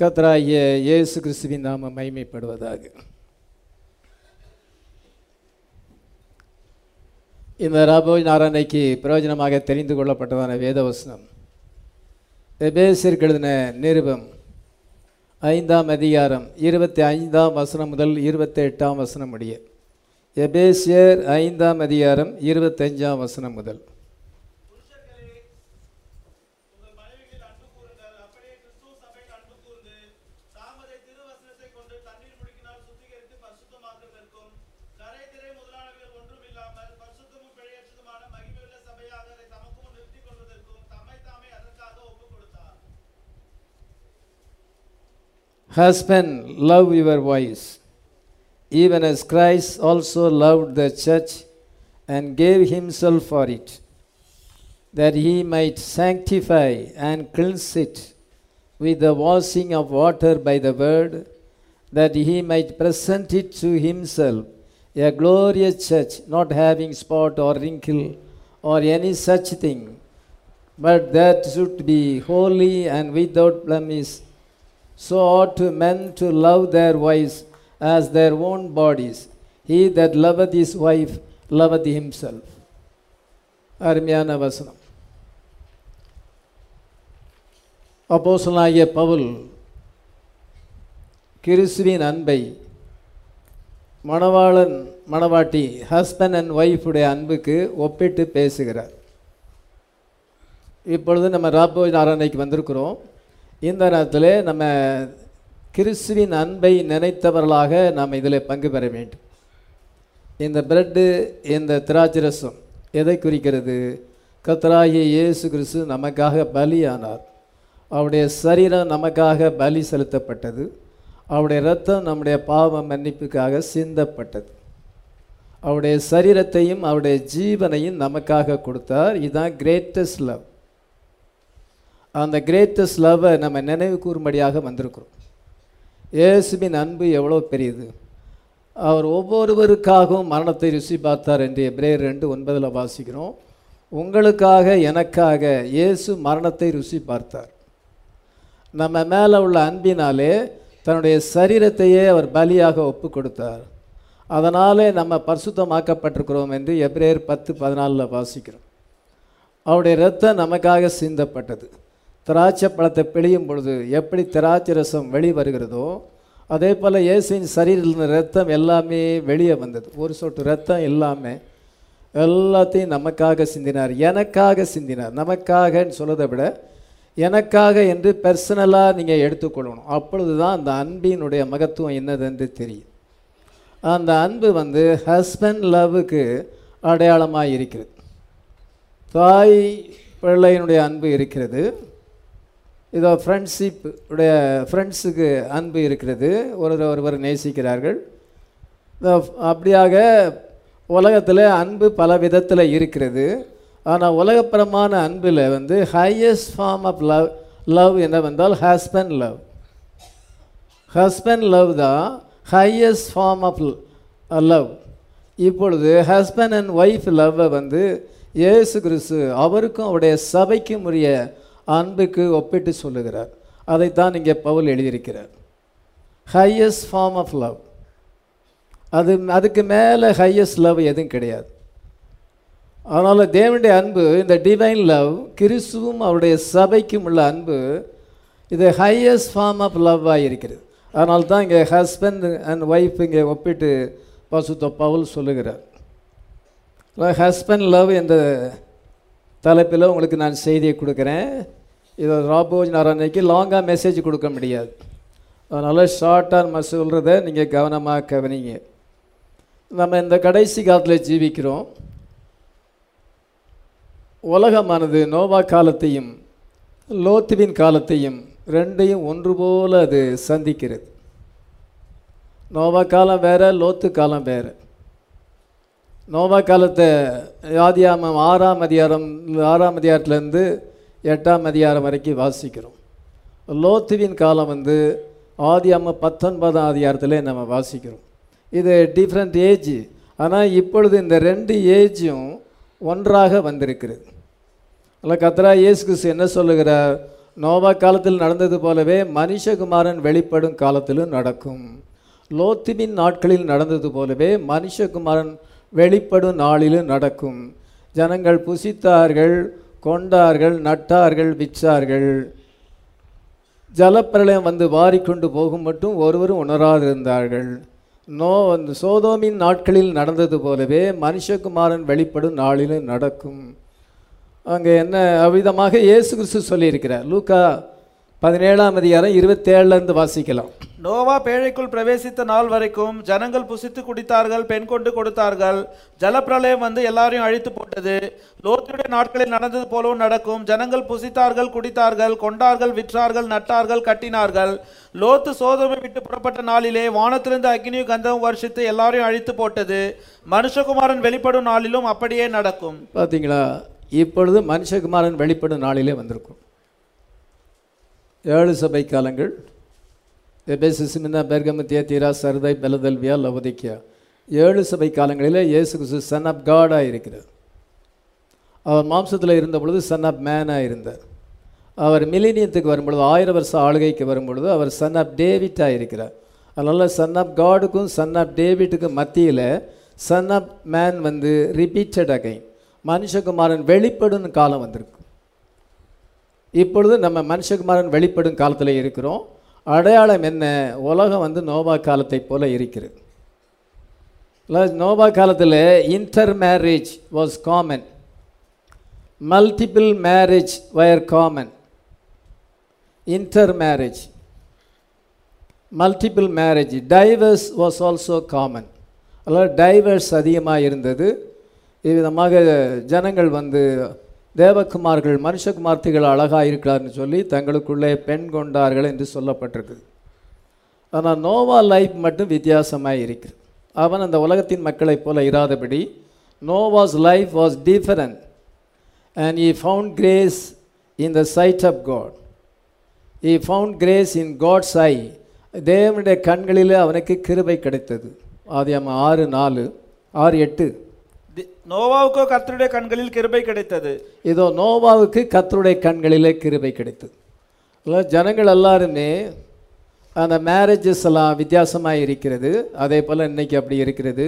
கத்ராய இயேசு கிறிஸ்துவின் நாம மைமைப்படுவதாக இந்த ராபோஜ் நாராயணைக்கு பிரயோஜனமாக தெரிந்து கொள்ளப்பட்டதான வேதவசனம். எபேசிற்கு எழுதின நிருபம் ஐந்தாம் அதிகாரம் இருபத்தி ஐந்தாம் வசனம் முதல் இருபத்தி எட்டாம் வசனம் முடிய. எபேசியர் ஐந்தாம் அதிகாரம் இருபத்தஞ்சாம் வசனம் முதல். Husband, love your wives, even as Christ also loved the church and gave himself for it, that he might sanctify and cleanse it with the washing of water by the word, that he might present it to himself a glorious church, not having spot or wrinkle or any such thing, but that should be holy and without blemish. So ought to men to love their wives as their own bodies. He that loveth his wife loveth himself. அருமையான வசனம் அப்போசனாகிய பவுல் கிறிஸ்துவின் அன்பை மணவாளன் மணவாட்டி husband and ஒய்ஃபுடைய அன்புக்கு ஒப்பிட்டு பேசுகிறார் இப்பொழுது நம்ம ராபோஜ் ஆராதனைக்கு வந்திருக்கிறோம் இந்த நேரத்தில் நம்ம கிறிஸ்துவின் அன்பை நினைத்தவர்களாக நாம் இதில் பங்கு பெற வேண்டும். இந்த பிரெட்டு இந்த திராட்சரசம் எதை குறிக்கிறது? கத்தராகிய இயேசு கிறிஸ்து நமக்காக பலியானார். அவருடைய சரீரம் நமக்காக பலி செலுத்தப்பட்டது. அவருடைய ரத்தம் நம்முடைய பாவ மன்னிப்புக்காக சிந்தப்பட்டது. அவருடைய சரீரத்தையும் அவருடைய ஜீவனையும் நமக்காக கொடுத்தார். இதுதான் கிரேட்டஸ்ட் லவ் அந்த கிரேட்டஸ்ட் லவ்வை நம்ம நினைவு கூறும்படியாக வந்திருக்கிறோம். இயேசுவின் அன்பு எவ்வளோ பெரியது. அவர் ஒவ்வொருவருக்காகவும் மரணத்தை ருசி பார்த்தார் என்று எப்ரேயர் ரெண்டு ஒன்பதில் வாசிக்கிறோம். உங்களுக்காக எனக்காக இயேசு மரணத்தை ருசி பார்த்தார். நம்ம மேலே உள்ள அன்பினாலே தன்னுடைய சரீரத்தையே அவர் பலியாக ஒப்பு கொடுத்தார். அதனாலே நம்ம பரிசுத்தமாக்கப்பட்டிருக்கிறோம் என்று எப்ரேயர் பத்து பதினாலில் வாசிக்கிறோம். அவருடைய இரத்தம் நமக்காக சிந்தப்பட்டது. திராட்சை பழத்தை பிழியும் பொழுது எப்படி திராட்சை ரசம் வெளி வருகிறதோ அதே போல் இயேசுவின் சரீரில் ரத்தம் எல்லாமே வெளியே வந்தது. ஒரு சொட்டு ரத்தம் எல்லாமே எல்லாத்தையும் நமக்காக சிந்தினார். எனக்காக சிந்தினார். நமக்காகன்னு சொல்லதை விட எனக்காக என்று பர்சனலாக நீங்கள் எடுத்துக்கொள்ளணும். அப்பொழுது தான் அந்த அன்பினுடைய மகத்துவம் என்னதென்று தெரியும். அந்த அன்பு வந்து ஹஸ்பண்ட் லவ்வுக்கு அடையாளமாக இருக்கிறது. தாய் பிள்ளையினுடைய அன்பு இருக்கிறது. இதோ ஃப்ரெண்ட்ஷிப் உடைய ஃப்ரெண்ட்ஸுக்கு அன்பு இருக்கிறது. ஒருவர் ஒருவர் நேசிக்கிறார்கள். இதோ அப்படியாக உலகத்தில் அன்பு பல விதத்தில் இருக்கிறது. ஆனால் உலகப்பரமான அன்பில் வந்து highest form of love love என்னவென்றால் ஹஸ்பண்ட் லவ் ஹஸ்பண்ட் லவ் தான் ஹையஸ்ட் ஃபார்ம் ஆஃப் லவ் இப்பொழுது ஹஸ்பண்ட் அண்ட் ஒய்ஃப் லவ்வை வந்து ஏசு கிறிஸ்து அவருக்கும் அவருடைய சபைக்கும் உரிய அன்புக்கு ஒப்பிட்டு சொல்லுகிறார். அதைத்தான் இங்கே பவுல் எழுதியிருக்கிறார். ஹையஸ்ட் ஃபார்ம் ஆஃப் லவ் அது அதுக்கு மேலே ஹையஸ்ட் லவ் எதுவும் கிடையாது. அதனால் தேவனுடைய அன்பு இந்த டிவைன் லவ் கிறிஸ்துவும் அவருடைய சபைக்கும் உள்ள அன்பு இது ஹையஸ்ட் ஃபார்ம் ஆஃப் லவ்வாக இருக்கிறது. அதனால தான் இங்கே ஹஸ்பண்ட் அண்ட் ஒய்ஃப் இங்கே ஒப்பிட்டு பசுத்த பவுல் சொல்லுகிறார். ஹஸ்பண்ட் லவ் என்ற தலைப்பில் உங்களுக்கு நான் செய்தியை கொடுக்குறேன். இதை ராபோஜ் நாராயணிக்கு லாங்காக மெசேஜ் கொடுக்க முடியாது. அதனால் ஷார்ட்டாக நம்ம சொல்கிறத நீங்கள் கவனமாக கவனிங்க. நம்ம இந்த கடைசி காலத்தில் ஜீவிக்கிறோம். உலகமானது நோவா காலத்தையும் லோத்துவின் காலத்தையும் ரெண்டையும் ஒன்று போல் அது சந்திக்கிறது. நோவா காலம் வேறு லோத்து காலம் வேறு. நோவா காலத்தை ஆதியாமம் ஆறாம் அதிகாரம் ஆறாம் அதிகாரத்துலேருந்து எட்டாம் அதிகாரம் வரைக்கும் வாசிக்கிறோம். லோத்துவின் காலம் வந்து ஆதியாம பத்தொன்பதாம் அதிகாரத்தில் நம்ம வாசிக்கிறோம். இது டிஃப்ரெண்ட் ஏஜ் ஆனால் இப்பொழுது இந்த ரெண்டு ஏஜும் ஒன்றாக வந்திருக்கிறது. அல்ல கத்ரா இயேசு என்ன சொல்லுகிறார்? நோவா காலத்தில் நடந்தது போலவே மனுஷகுமாரன் வெளிப்படும் காலத்திலும் நடக்கும். லோத்துவின் நாட்களில் நடந்தது போலவே மனுஷகுமாரன் வெளிப்படும் நாளிலும் நடக்கும். ஜனங்கள் புசித்தார்கள் கொண்டார்கள் நட்டார்கள் விற்றார்கள். ஜலப்பிரளயம் வந்து வாரிக்கொண்டு போகும் மட்டும் ஒருவரும் உணராதிருந்தார்கள். நோ அந்த சோதோமின் நாட்களில் நடந்தது போலவே மனுஷகுமாரன் வெளிப்படும் நாளிலும் நடக்கும். அங்கே என்ன அவ்விதமாக இயேசு கிறிஸ்து சொல்லியிருக்கிறார். லூக்கா பதினேழாம் அதிகாரம் இருபத்தேழுலேருந்து வாசிக்கலாம். நோவா பேழைக்குள் பிரவேசித்த நாள் வரைக்கும் ஜனங்கள் புசித்து குடித்தார்கள் பெண் கொண்டு கொடுத்தார்கள். ஜலப்பிரளயம் வந்து எல்லாரையும் அழித்து போட்டது. லோத்துடைய நாட்களில் நடந்தது போலவும் நடக்கும். ஜனங்கள் புசித்தார்கள் குடித்தார்கள் கொண்டார்கள் விற்றார்கள் நட்டார்கள் கட்டினார்கள். லோத்து சோதமை விட்டு புறப்பட்ட நாளிலே வானத்திலிருந்து அக்னியும் கந்தமும் வருஷித்து எல்லாரையும் அழித்து போட்டது. மனுஷகுமாரன் வெளிப்படும் நாளிலும் அப்படியே நடக்கும். பார்த்தீங்களா இப்பொழுது மனுஷகுமாரன் வெளிப்படும் நாளிலே வந்திருக்கும். ஏழு சபை காலங்கள் எபேசு சிமினா பெர்கமு தியத்தீரா சரதை பெலதல்வியா லவதிக்கியா. ஏழு சபை காலங்களில் இயேசு கிறிஸ்து சன் ஆஃப் காடாக இருக்கிறார். அவர் மாம்சத்தில் இருந்த பொழுது சன் ஆஃப் மேனாக இருந்தார். அவர் மிலினியத்துக்கு வரும்பொழுது ஆயிரம் வருஷம் ஆளுகைக்கு வரும்பொழுது அவர் சன் ஆஃப் டேவிட்டாக இருக்கிறார். அதனால் சன் ஆஃப் காடுக்கும் சன் ஆஃப் டேவிட்டுக்கும் மத்தியில் சன் ஆஃப் மேன் வந்து ரிப்பீட்டட் அகைன் மனுஷகுமாரன் வெளிப்படும் காலம் வந்திருக்கு இப்பொழுது நம்ம மனுஷகுமாரன் வெளிப்படும் காலத்தில் இருக்கிறோம். அடையாளம் என்ன? உலகம் வந்து நோபா காலத்தை போல இருக்கிறது. நோபா காலத்தில் intermarriage was common multiple marriage were common intermarriage multiple marriage divorce was also common அதாவது டைவர்ஸ் அதிகமாக இருந்தது. இவ்விதமாக ஜனங்கள் வந்து தேவகுமார்கள் மனுஷகுமார்த்திகள் அழகாக இருக்கிறார்னு சொல்லி தங்களுக்குள்ளே பெண் கொண்டார்கள் என்று சொல்லப்பட்டிருக்குது. ஆனால் நோவா லைஃப் மட்டும் வித்தியாசமாக இருக்கிறது. அவன் அந்த உலகத்தின் மக்களைப் போல இராதபடி Noah's life was different. And he found grace in the sight of God he found grace in God's eye தேவனுடைய கண்களிலே அவனுக்கு கிருபை கிடைத்தது. ஆதியம் ஆறு நாலு ஆறு எட்டு. நோவாவுக்கோ கர்த்தருடைய கண்களில் கிருபை கிடைத்தது. இதோ நோவாவுக்கு கர்த்தருடைய கண்களிலே கிருபை கிடைத்தது. இல்லை ஜனங்கள் எல்லாருமே அந்த மேரேஜஸ் எல்லாம் வித்தியாசமாக இருக்கிறது. அதே போல் இன்றைக்கி அப்படி இருக்கிறது.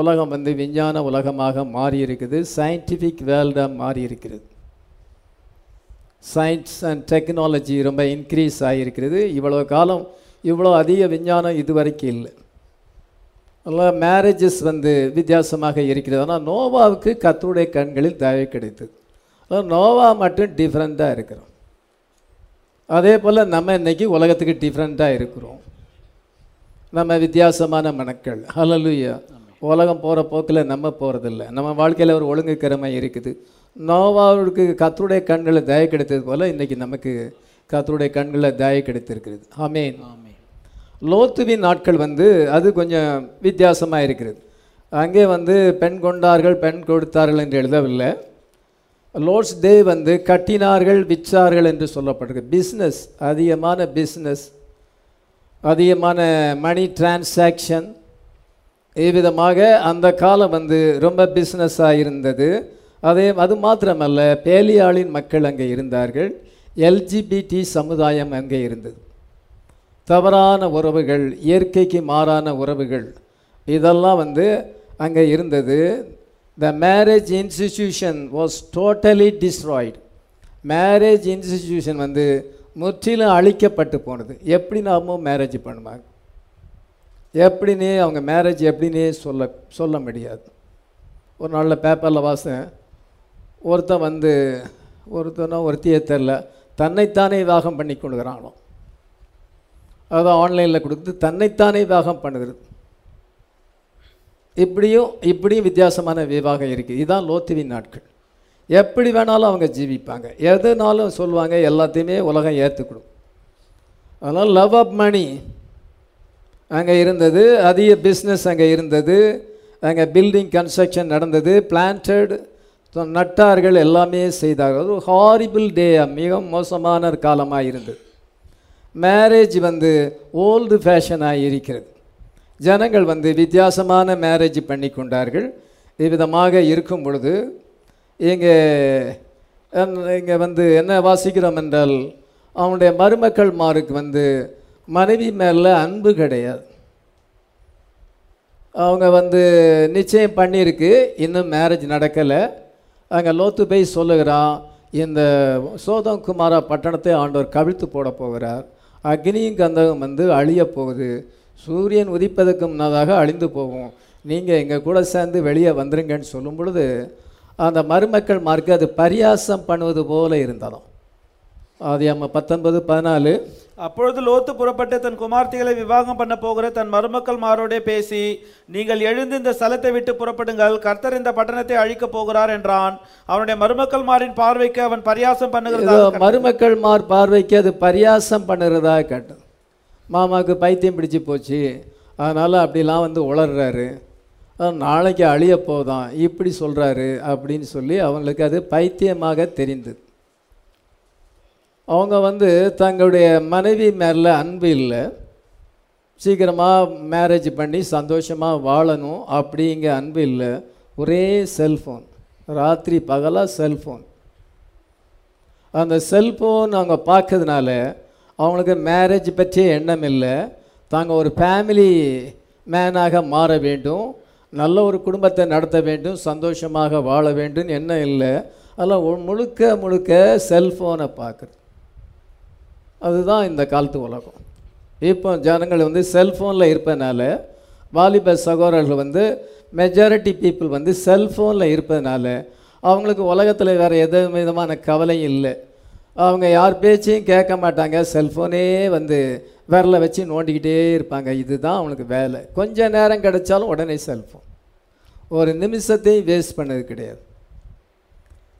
உலகம் வந்து விஞ்ஞான உலகமாக மாறி இருக்குது. சயின்டிஃபிக் வேர்ல்டாக மாறி இருக்கிறது. சயின்ஸ் அண்ட் டெக்னாலஜி ரொம்ப இன்க்ரீஸ் ஆகியிருக்கிறது இவ்வளோ காலம் இவ்வளோ அதிக விஞ்ஞானம் இதுவரைக்கும் இல்லை. அதனால் மேரேஜஸ் வந்து வித்தியாசமாக இருக்கிறது. ஆனால் நோவாவுக்கு கர்த்தருடைய கண்களில் தயவு கிடைத்தது. நோவா மட்டும் டிஃப்ரெண்ட்டாக இருக்கிறோம். அதே போல் நம்ம இன்றைக்கி உலகத்துக்கு டிஃப்ரெண்ட்டாக இருக்கிறோம். நம்ம வித்தியாசமான மனக்கள். ஹலலுயா உலகம் போகிற போக்கில் நம்ம போகிறதில்ல நம்ம வாழ்க்கையில் ஒரு ஒழுங்கு கிரமை இருக்குது. நோவாவுக்கு கத்தருடைய கண்களில் தய கிடைத்தது போல் இன்றைக்கி நமக்கு கத்தருடைய கண்களில் தய கிடைத்திருக்கிறது. ஆமேன் லோத்துவின் நாட்கள் வந்து அது கொஞ்சம் வித்தியாசமாக இருக்கிறது அங்கே வந்து பெண் கொண்டார்கள் பெண் கொடுத்தார்கள் என்று எழுதவில்லை. லோட்ஸ் டே வந்து கட்டினார்கள் விற்றார்கள் என்று சொல்லப்பட்டிருக்கு. பிஸ்னஸ் அதிகமான பிஸ்னஸ் அதிகமான மணி டிரான்சாக்ஷன் இவ்விதமாக அந்த காலம் வந்து ரொம்ப பிஸ்னஸாக இருந்தது. அதே அது மாத்திரமல்ல பேலியாளின் மக்கள் அங்கே இருந்தார்கள். எல்ஜிபிடி சமுதாயம் அங்கே இருந்தது. தவறான உறவுகள் இயற்கைக்கு மாறான உறவுகள் இதெல்லாம் வந்து அங்கே இருந்தது. The marriage institution was totally destroyed marriage institution வந்து முற்றிலும் அழிக்கப்பட்டு போனது. எப்படி நாமும் மேரேஜ் பண்ணுவாங்க? எப்படின்னே அவங்க மேரேஜ் எப்படின்னே சொல்ல சொல்ல முடியாது. ஒரு நாளில் பேப்பரில் வாசன் ஒருத்தன் வந்து ஒருத்தனோ ஒருத்தியே தெரில தன்னைத்தானே விவாகம் பண்ணி கொடுக்குறானோ அதான் ஆன்லைனில் கொடுத்து தன்னைத்தானே விவாகம் பண்ணுகிறது. இப்படியும் இப்படியும் வித்தியாசமான விவாகம் இருக்குது இதுதான் லோத்துவின் நாட்கள். எப்படி வேணாலும் அவங்க ஜீவிப்பாங்க. எதுனாலும் சொல்லுவாங்க எல்லாத்தையுமே உலகம் ஏற்றுக்கணும் அதனால் லவ் ஆஃப் மணி அங்கே இருந்தது அதிக பிஸ்னஸ் அங்கே இருந்தது அங்கே பில்டிங் கன்ஸ்ட்ரக்ஷன் நடந்தது பிளான்டட் நட்டார்கள் எல்லாமே செய்தார்கள். அது ஹாரிபிள் டே மிக மோசமான காலமாக இருந்தது மேரேஜ் வந்து ஓல்டு ஃபேஷனாக இருக்கிறது. ஜனங்கள் வந்து வித்தியாசமான மேரேஜ் பண்ணி கொண்டார்கள். இவ்விதமாக இருக்கும் பொழுது இங்கே இங்கே வந்து என்ன வாசிக்கிறோம் என்றால் அவனுடைய மருமக்கள்மாருக்கு வந்து மனைவி மேலே அன்பு கிடையாது. அவங்க வந்து நிச்சயம் பண்ணியிருக்கு இன்னும் மேரேஜ் நடக்கலை. அங்கே லோத்து போய் சொல்லுகிறான் இந்த சோதம் குமாரா பட்டணத்தை ஆண்டவர் கவிழ்த்து போட போகிறார். அக்னியும் கந்தகம் வந்து அழிய போகுது. சூரியன் உதிப்பதற்கு முன்னதாக அழிந்து போகும். நீங்கள் எங்கள் கூட சேர்ந்து வெளியே வந்துருங்கன்னு சொல்லும் பொழுது அந்த மருமக்கள் மார்க்கு அது பரியாசம் பண்ணுவது போல இருந்தாலும். அது நம்ம பத்தொன்பது பதினாலு அப்பொழுது லோத்து புறப்பட்டு தன் குமார்த்திகளை விவாகம் பண்ண போகிற தன் மருமக்கள் மாரோடே பேசி நீங்கள் எழுந்து இந்த ஸ்தலத்தை விட்டு புறப்படுங்கள் கர்த்தர் இந்த பட்டணத்தை அழிக்கப் போகிறார் என்றான். அவனுடைய மருமக்கள் மாரின் பார்வைக்கு அவன் பரியாசம் ஏதோ பண்ணுகிறதாக மருமக்கள் மார் பார்வைக்கு அது பரியாசம் பண்ணுறதா கேட்டது மாமாவுக்கு பைத்தியம் பிடிச்சு போச்சு. அதனால் அப்படிலாம் வந்து உளர்றாரு. நாளைக்கு அழிய போதான் இப்படி சொல்கிறாரு அப்படின்னு சொல்லி அவங்களுக்கு அது பைத்தியமாக தெரிந்தது. அவங்க வந்து தங்களுடைய மனைவி மேலே அன்பு இல்லை. சீக்கிரமாக மேரேஜ் பண்ணி சந்தோஷமாக வாழணும் அப்படிங்க அன்பு இல்லை. ஒரே செல்ஃபோன் ராத்திரி பகலாக செல்ஃபோன் அந்த செல்ஃபோன் அவங்க பார்க்கறதுனால அவங்களுக்கு மேரேஜ் பற்றிய எண்ணம் இல்லை. தாங்க ஒரு ஃபேமிலி மேனாக மாற வேண்டும். நல்ல ஒரு குடும்பத்தை நடத்த வேண்டும். சந்தோஷமாக வாழ வேண்டும் எண்ணம் இல்லை. அதெல்லாம் முழுக்க முழுக்க செல்ஃபோனை பார்க்குறது. அதுதான் இந்த காலத்து உலகம். இப்போ ஜனங்கள் வந்து செல்ஃபோனில் இருப்பதனால வாலிப சகோதரர்கள் வந்து மெஜாரிட்டி பீப்புள் வந்து செல்ஃபோனில் இருப்பதனால அவங்களுக்கு உலகத்தில் வேறு எந்த விதமான கவலையும் இல்லை. அவங்க யார் பேச்சையும் கேட்க மாட்டாங்க. செல்ஃபோனே வந்து விரல வச்சு நோண்டிக்கிட்டே இருப்பாங்க. இதுதான் அவங்களுக்கு வேலை. கொஞ்ச நேரம் கிடைச்சாலும் உடனே செல்ஃபோன் ஒரு நிமிஷத்தையும் வேஸ்ட் பண்ணது கிடையாது.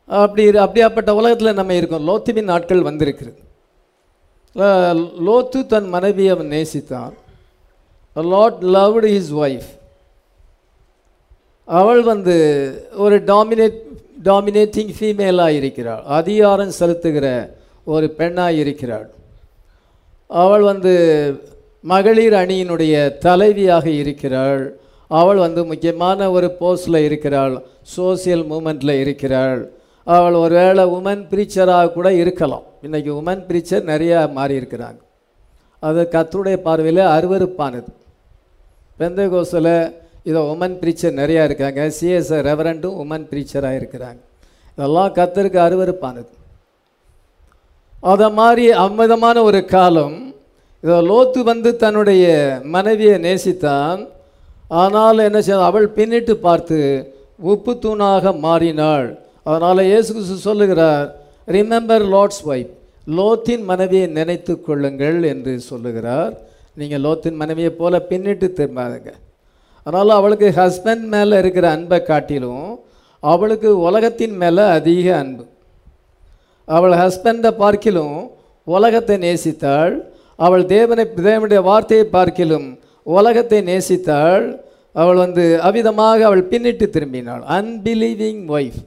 அப்படி இரு- அப்படியாப்பட்ட உலகத்தில் நம்ம இருக்கோம். லோத்திமின் நாட்கள் வந்திருக்கிறது. லோத்து தன் மனைவியை அவன் நேசித்தான். லாட் லவ்டு ஹிஸ் ஒய்ஃப் அவள் வந்து ஒரு டாமினேட் டாமினேட்டிங் ஃபீமேலாக இருக்கிறாள் அதிகாரம் செலுத்துகிற ஒரு பெண்ணாக இருக்கிறாள். அவள் வந்து மகளிர் அணியினுடைய தலைவியாக இருக்கிறாள். அவள் வந்து முக்கியமான ஒரு போஸ்டில் இருக்கிறாள். சோசியல் மூமெண்ட்டில் இருக்கிறாள். அவள் ஒருவேளை உமன் பிரீச்சராக கூட இருக்கலாம். இன்றைக்கி உமன் பிரீச்சர் நிறையா மாறி இருக்கிறாங்க அது கத்தருடைய பார்வையில் அருவருப்பானது. பெந்தகோஸில் இதோ உமன் பிரீச்சர் நிறையா இருக்காங்க. சிஎஸ் ரெவரண்டும் உமன் பிரீச்சராக இருக்கிறாங்க. இதெல்லாம் கத்தருக்கு அருவருப்பானது. அதை மாதிரி அமிதமான ஒரு காலம் இதை லோத்து வந்து தன்னுடைய மனைவியை நேசித்தான். ஆனால் என்ன செய்ய அவள் பின்னிட்டு பார்த்து உப்பு தூணாக மாறினாள். அதனால் இயேசு கிறிஸ்து சொல்லுகிறார் ரிமெம்பர் லார்ட்ஸ் ஒய்ஃப் லோத்தின் மனைவியை நினைத்து கொள்ளுங்கள் என்று சொல்லுகிறார். நீங்கள் லோத்தின் மனைவியைப் போல பின்னிட்டு திரும்பாதுங்க. அதனால் அவளுக்கு ஹஸ்பண்ட் மேலே இருக்கிற அன்பை காட்டிலும் அவளுக்கு உலகத்தின் மேலே அதிக அன்பு. அவள் ஹஸ்பண்டை பார்க்கிலும் உலகத்தை நேசித்தாள். அவள் தேவனை தேவனுடைய வார்த்தையை பார்க்கிலும் உலகத்தை நேசித்தாள். அவள் வந்து அவிதமாக அவள் பின்னிட்டு திரும்பினாள். அன்பிலீவிங் ஒய்ஃப்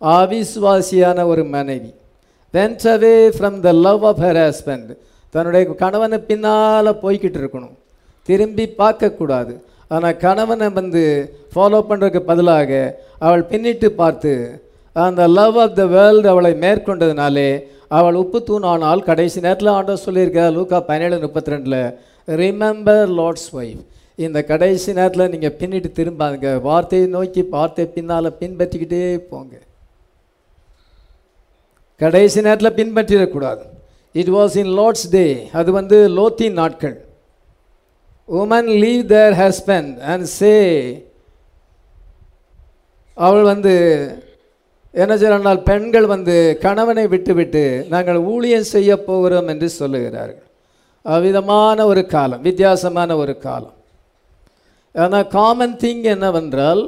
அவிஸ்வாசியான ஒரு மனைவி. Went away from the love of her husband தன்னுடைய கணவனை பின்னால் போய்கிட்டு இருக்கணும். திரும்பி பார்க்கக்கூடாது ஆனால் கணவனை வந்து ஃபாலோ பண்ணுறதுக்கு பதிலாக அவள் பின்னிட்டு பார்த்து அந்த லவ் ஆஃப் த வேர்ல்டு அவளை மேற்கொண்டதுனாலே அவள் உப்பு தூண் ஆனால் கடைசி நேரத்தில் ஆண்டவர் சொல்லியிருக்கா லூக்கா பதினேழு முப்பத்தி ரெண்டில் ரிமெம்பர் லார்ட்ஸ் ஒய்ஃப் இந்த கடைசி நேரத்தில் நீங்கள் பின்னிட்டு திரும்பாதுங்க. வார்த்தையை நோக்கி வார்த்தை பின்னால் பின்பற்றிக்கிட்டே போங்க. கடைசி நேரத்தில் பின்பற்றிடக்கூடாது. It was in Lord's day அது வந்து லோத்தின் நாட்கள். Women leave their husband and say அவள் வந்து என்ன செய்யறால் பெண்கள் வந்து கணவனை விட்டுவிட்டு நாங்கள் ஊழியம் செய்ய போகிறோம் என்று சொல்லுகிறார்கள். அவ்விதமான ஒரு காலம் வித்தியாசமான ஒரு காலம். ஆனால் காமன் திங் என்னவென்றால்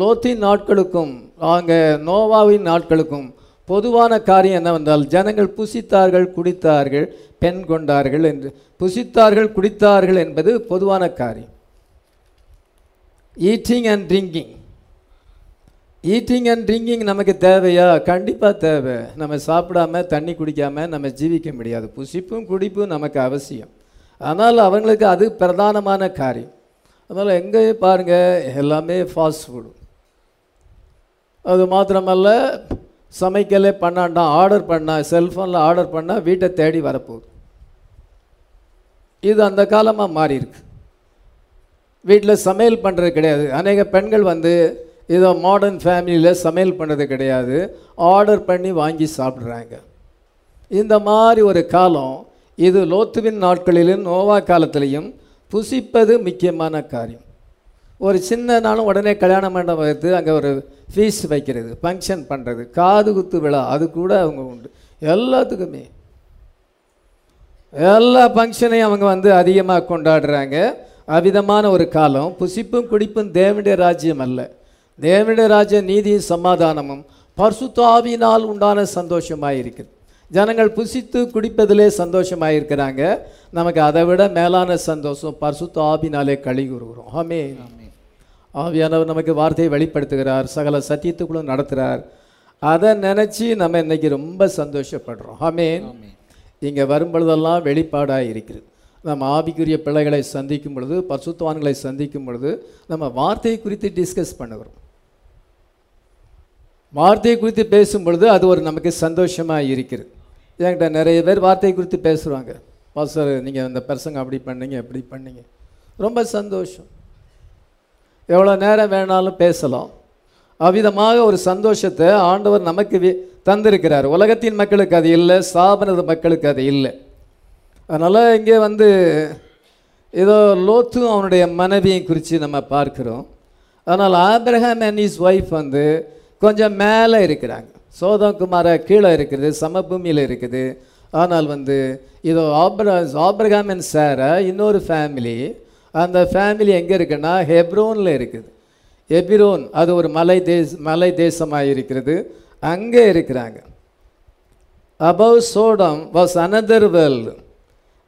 லோத்தின் நாட்களுக்கும் அங்கே நோவாவின் நாட்களுக்கும் பொதுவான காரியம் என்னவென்றால் ஜனங்கள் புசித்தார்கள் குடித்தார்கள் பெண் கொண்டார்கள் என்று புசித்தார்கள் குடித்தார்கள் என்பது பொதுவான காரியம். Eating and drinking eating and drinking நமக்கு தேவையா? கண்டிப்பாக தேவை. நம்ம சாப்பிடாம தண்ணி குடிக்காம நம்ம ஜீவிக்க முடியாது. புசிப்பும் குடிப்பும் நமக்கு அவசியம். ஆனால் அவங்களுக்கு அது பிரதானமான காரியம். அதனால் எங்கேயும் பாருங்கள் எல்லாமே ஃபாஸ்ட் ஃபுட் அது மாத்திரமல்ல சமைக்கலே பண்ணாண்டாம் ஆர்டர் பண்ணா செல்ஃபோனில் ஆர்டர் பண்ணால் வீட்டை தேடி வரப்போகுது. இது அந்த காலமாக மாறியிருக்கு. வீட்டில் சமையல் பண்ணுறது கிடையாது. அநேக பெண்கள் வந்து இதை மாடர்ன் ஃபேமிலியில் சமையல் பண்ணுறது கிடையாது. ஆர்டர் பண்ணி வாங்கி சாப்பிட்றாங்க. இந்த மாதிரி ஒரு காலம் இது லோத்துவின் நாட்களிலும் நோவா காலத்திலையும் புசிப்பது முக்கியமான காரியம். ஒரு சின்ன நாளும் உடனே கல்யாண மண்டபம் எடுத்து அங்கே ஒரு ஃபீஸ் வைக்கிறது ஃபங்க்ஷன் பண்ணுறது காது குத்து விழா அது கூட அவங்க உண்டு. எல்லாத்துக்குமே. எல்லா ஃபங்க்ஷனையும் அவங்க வந்து அதிகமாக கொண்டாடுறாங்க. அவ்விதமான ஒரு காலம். புசிப்பும் குடிப்பும் தேவனுடைய ராஜ்யம் அல்ல. தேவனுடைய ராஜ்ய நீதியும் சமாதானமும் பர்சுத்தாவினால் உண்டான சந்தோஷமாக இருக்குது ஜனங்கள் புசித்து குடிப்பதிலே சந்தோஷமாக இருக்கிறாங்க நமக்கு அதை விட மேலான சந்தோஷம் பர்சுத்தாவினாலே களி கூறுகிறோம் ஆமே ஆவியானவர் நமக்கு வார்த்தையை வெளிப்படுத்துகிறார் சகல சத்தியத்துக்குள்ளும் நடத்துகிறார் அதை நினச்சி நம்ம இன்னைக்கு ரொம்ப சந்தோஷப்படுறோம். ஆமேன். இங்கே வரும்பொழுதெல்லாம் வெளிப்பாடாக இருக்குது நம்ம ஆவிக்குரிய பிள்ளைகளை சந்திக்கும் பொழுது பசுத்துவான்களை சந்திக்கும் பொழுது நம்ம வார்த்தையை குறித்து டிஸ்கஸ் பண்ணுகிறோம். வார்த்தையை குறித்து பேசும் பொழுது அது ஒரு நமக்கு சந்தோஷமாக இருக்குது என்கிட்ட நிறைய பேர் வார்த்தையை குறித்து பேசுகிறாங்க பாஸ்டர் நீங்கள் இந்த பர்சங்க அப்படி பண்ணீங்க இப்படி பண்ணீங்க. ரொம்ப சந்தோஷம். எவ்வளோ நேரம் வேணாலும் பேசலாம். அவ்விதமாக ஒரு சந்தோஷத்தை ஆண்டவர் நமக்கு தந்திருக்கிறார். உலகத்தின் மக்களுக்கு அது இல்லை ஸ்தாபனது மக்களுக்கு அது இல்லை. அதனால் இங்கே வந்து ஏதோ லோத்தும் அவனுடைய மனைவியை குறித்து நம்ம பார்க்குறோம். அதனால் ஆப்ரஹாம் அண்ட் இஸ் ஒய்ஃப் வந்து கொஞ்சம் மேலே இருக்கிறாங்க. சோதங்குமாரை கீழே இருக்குது சமபூமியில் இருக்குது. ஆனால் வந்து இதோ ஆப்ரா ஆப்ரஹாம் அண்ட் சாரா இன்னொரு ஃபேமிலி அந்த ஃபேமிலி எங்கே இருக்குன்னா ஹெப்ரோனில் இருக்குது. எபிரோன் அது ஒரு மலை தேச மலை தேசமாக இருக்கிறது அங்கே இருக்கிறாங்க. Above Sodom was another world.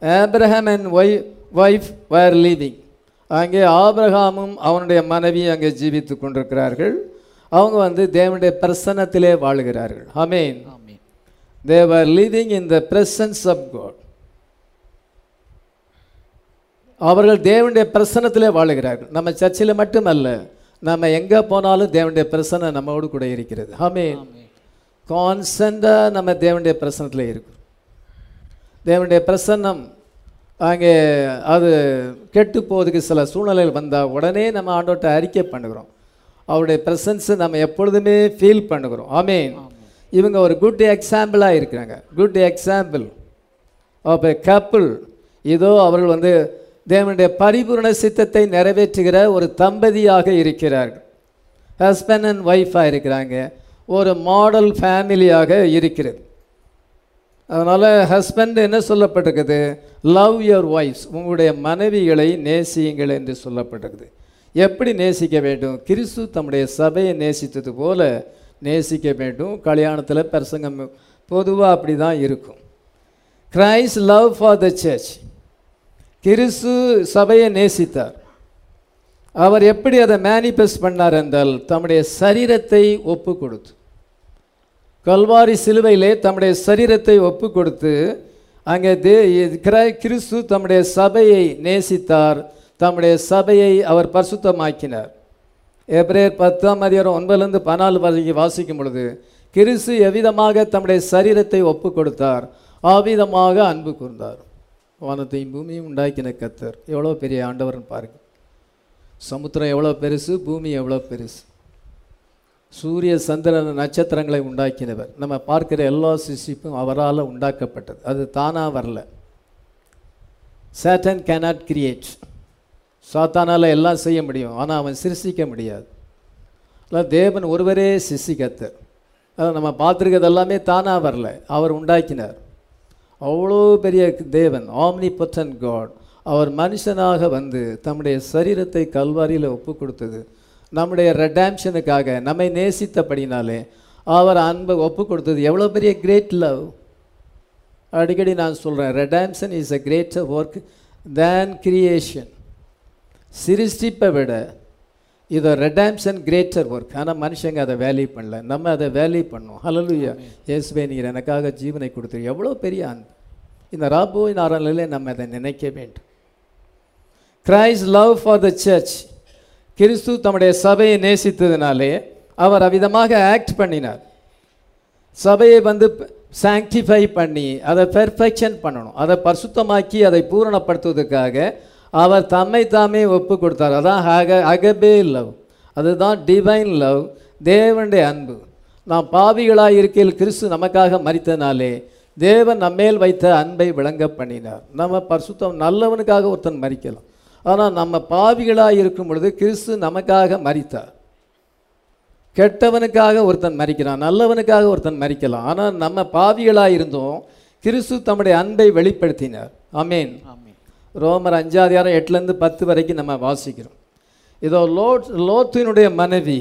Abraham and wife, wife were living. அங்கே ஆபிரகாமும் அவனுடைய மனைவி அங்கே ஜீவித்து கொண்டிருக்கிறார்கள். அவங்க வந்து தேவனுடைய பிரசன்னத்திலே வாழுகிறார்கள். அமேன் தே were living in the presence of God. அவர்கள் தேவனுடைய பிரசன்னத்திலே வாழுகிறார்கள். நம்ம சர்ச்சில் மட்டுமல்ல நம்ம எங்கே போனாலும் தேவனுடைய பிரசன்னம் நம்மோடு கூட இருக்கிறது. ஆமென். கான்ஸ்டண்ட்டாக நம்ம தேவனுடைய பிரசன்னத்தில் இருக்கும் தேவனுடைய பிரசன்னம் அங்கே அது கெட்டு போவதுக்கு சில சூழ்நிலைகள் வந்தால் உடனே நம்ம ஆண்டோட்ட அறிக்கை பண்ணுகிறோம். அவருடைய ப்ரெசன்ஸை நம்ம எப்பொழுதுமே ஃபீல் பண்ணுகிறோம். ஆமீன். இவங்க ஒரு குட் எக்ஸாம்பிளாக இருக்கிறாங்க. குட் எக்ஸாம்பிள் எ கப்புள் இதோ அவர்கள் வந்து தேவனுடைய பரிபூரண சித்தத்தை நிறைவேற்றுகிற ஒரு தம்பதியாக இருக்கிறார்கள். ஹஸ்பண்ட் அண்ட் ஒய்ஃபாக இருக்கிறாங்க. ஒரு மாடல் ஃபேமிலியாக இருக்கிறது. அதனால் ஹஸ்பண்ட் என்ன சொல்லப்பட்டிருக்குது? லவ் யுவர் ஒய்ஃப்ஸ் உங்களுடைய மனைவிகளை நேசியுங்கள் என்று சொல்லப்பட்டிருக்குது. எப்படி நேசிக்க வேண்டும்? கிறிஸ்து தம்முடைய சபையை நேசித்தது போல நேசிக்க வேண்டும். கல்யாணத்தில் பிரசங்கம் பொதுவாக அப்படி தான் இருக்கும். Christ love for the church கிறிஸ்து சபையை நேசித்தார். அவர் எப்படி அதை மேனிஃபெஸ்ட் பண்ணார் என்றால் தம்முடைய சரீரத்தை ஒப்பு கொடுத்து கல்வாரி சிலுவையிலே தம்முடைய சரீரத்தை ஒப்பு கொடுத்து அங்கே தே கிறிஸ்து தம்முடைய சபையை நேசித்தார் தம்முடைய சபையை அவர் பரிசுத்தமாக்கினார். எப்ரேர் பத்தாம் அதிகாரம் ஒன்பதுலேருந்து பதினாலு வரைக்கும் வாசிக்கும் பொழுது கிறிஸ்து எவ்விதமாக தம்முடைய சரீரத்தை ஒப்பு கொடுத்தார் அவ்விதமாக அன்பு கூர்ந்தார். வானத்தையும் பூமியும் உண்டாக்கின கத்தர். எவ்வளோ பெரிய ஆண்டவர்னு பாருங்க. சமுத்திரம் எவ்வளோ பெருசு பூமி எவ்வளோ பெருசு. சூரிய சந்திரன் நட்சத்திரங்களை உண்டாக்கினவர். நம்ம பார்க்கிற எல்லா சிசிப்பும் அவரால் உண்டாக்கப்பட்டது. அது தானாக வரல. சேட்டன் கேனாட் கிரியேட் சாத்தானால் எல்லாம் செய்ய முடியும். ஆனால் அவன் சிருஷிக்க முடியாது. அதான் தேவன் ஒருவரே சிருஷ்டிக்கத்தர். அதை நம்ம பார்த்துருக்கிறது எல்லாமே தானாக வரல. அவர் உண்டாக்கினார். அவ்வளோ பெரிய தேவன் ஆம்னி பொத்தன் காட் அவர் மனுஷனாக வந்து தம்முடைய சரீரத்தை கல்வாரியில் ஒப்பு கொடுத்தது நம்முடைய ரெடாம்ஷனுக்காக நம்மை நேசித்தபடினாலே அவர் அன்பை ஒப்பு கொடுத்தது எவ்வளோ பெரிய கிரேட் லவ் அடிக்கடி நான் சொல்கிறேன் redemption is a greater work than creation சிருஷ்டிப்பை விட இது ரெடாம்ஷன் கிரேட்டர் ஒர்க் ஆனால் மனுஷங்க அதை வேல்யூ பண்ணல. நம்ம அதை வேல்யூ பண்ணோம். ஹalleluya இயேசுவே நீர் எனக்காக ஜீவனை கொடுத்து எவ்வளோ பெரிய அன்பு. இந்த ராபோவின் ஆரணிலே நம்ம அதை நினைக்க வேண்டும். Christ love for the church கிறிஸ்து தம்முடைய சபையை நேசித்ததினாலே அவர் அவ்விதமாக ஆக்ட் பண்ணினார். சபையை வந்து சாங்டிஃபை பண்ணி அதை பெர்ஃபெக்ஷன் பண்ணணும். அதை பரிசுத்தமாக்கி அதை பூரணப்படுத்துவதற்காக அவர் தம்மை தாமே ஒப்பு கொடுத்தார் அதான் அக அகபே லவ். அதுதான் டிவைன் லவ் தேவனுடைய அன்பு. நாம் பாவிகளாக இருக்கையில் கிறிஸ்து நமக்காக மறித்தனாலே தேவன் நம்மேல் வைத்த அன்பை விளங்க பண்ணினார். நம்ம பரிசுத்தம் நல்லவனுக்காக ஒருத்தன் மறிக்கலாம் ஆனால் நம்ம பாவிகளாக இருக்கும் பொழுது கிறிஸ்து நமக்காக மறித்தார் கெட்டவனுக்காக ஒருத்தன் மறிக்கிறான் நல்லவனுக்காக ஒருத்தன் மறிக்கலாம் ஆனால் நம்ம பாவிகளாக இருந்தோம் கிறிஸ்து தம்முடைய அன்பை வெளிப்படுத்தினார். அமேன் ரோமர் அஞ்சாதிகாரம் எட்டுலேருந்து பத்து வரைக்கும் நம்ம வாசிக்கிறோம். இதோ லோட் லோத்தினுடைய மனைவி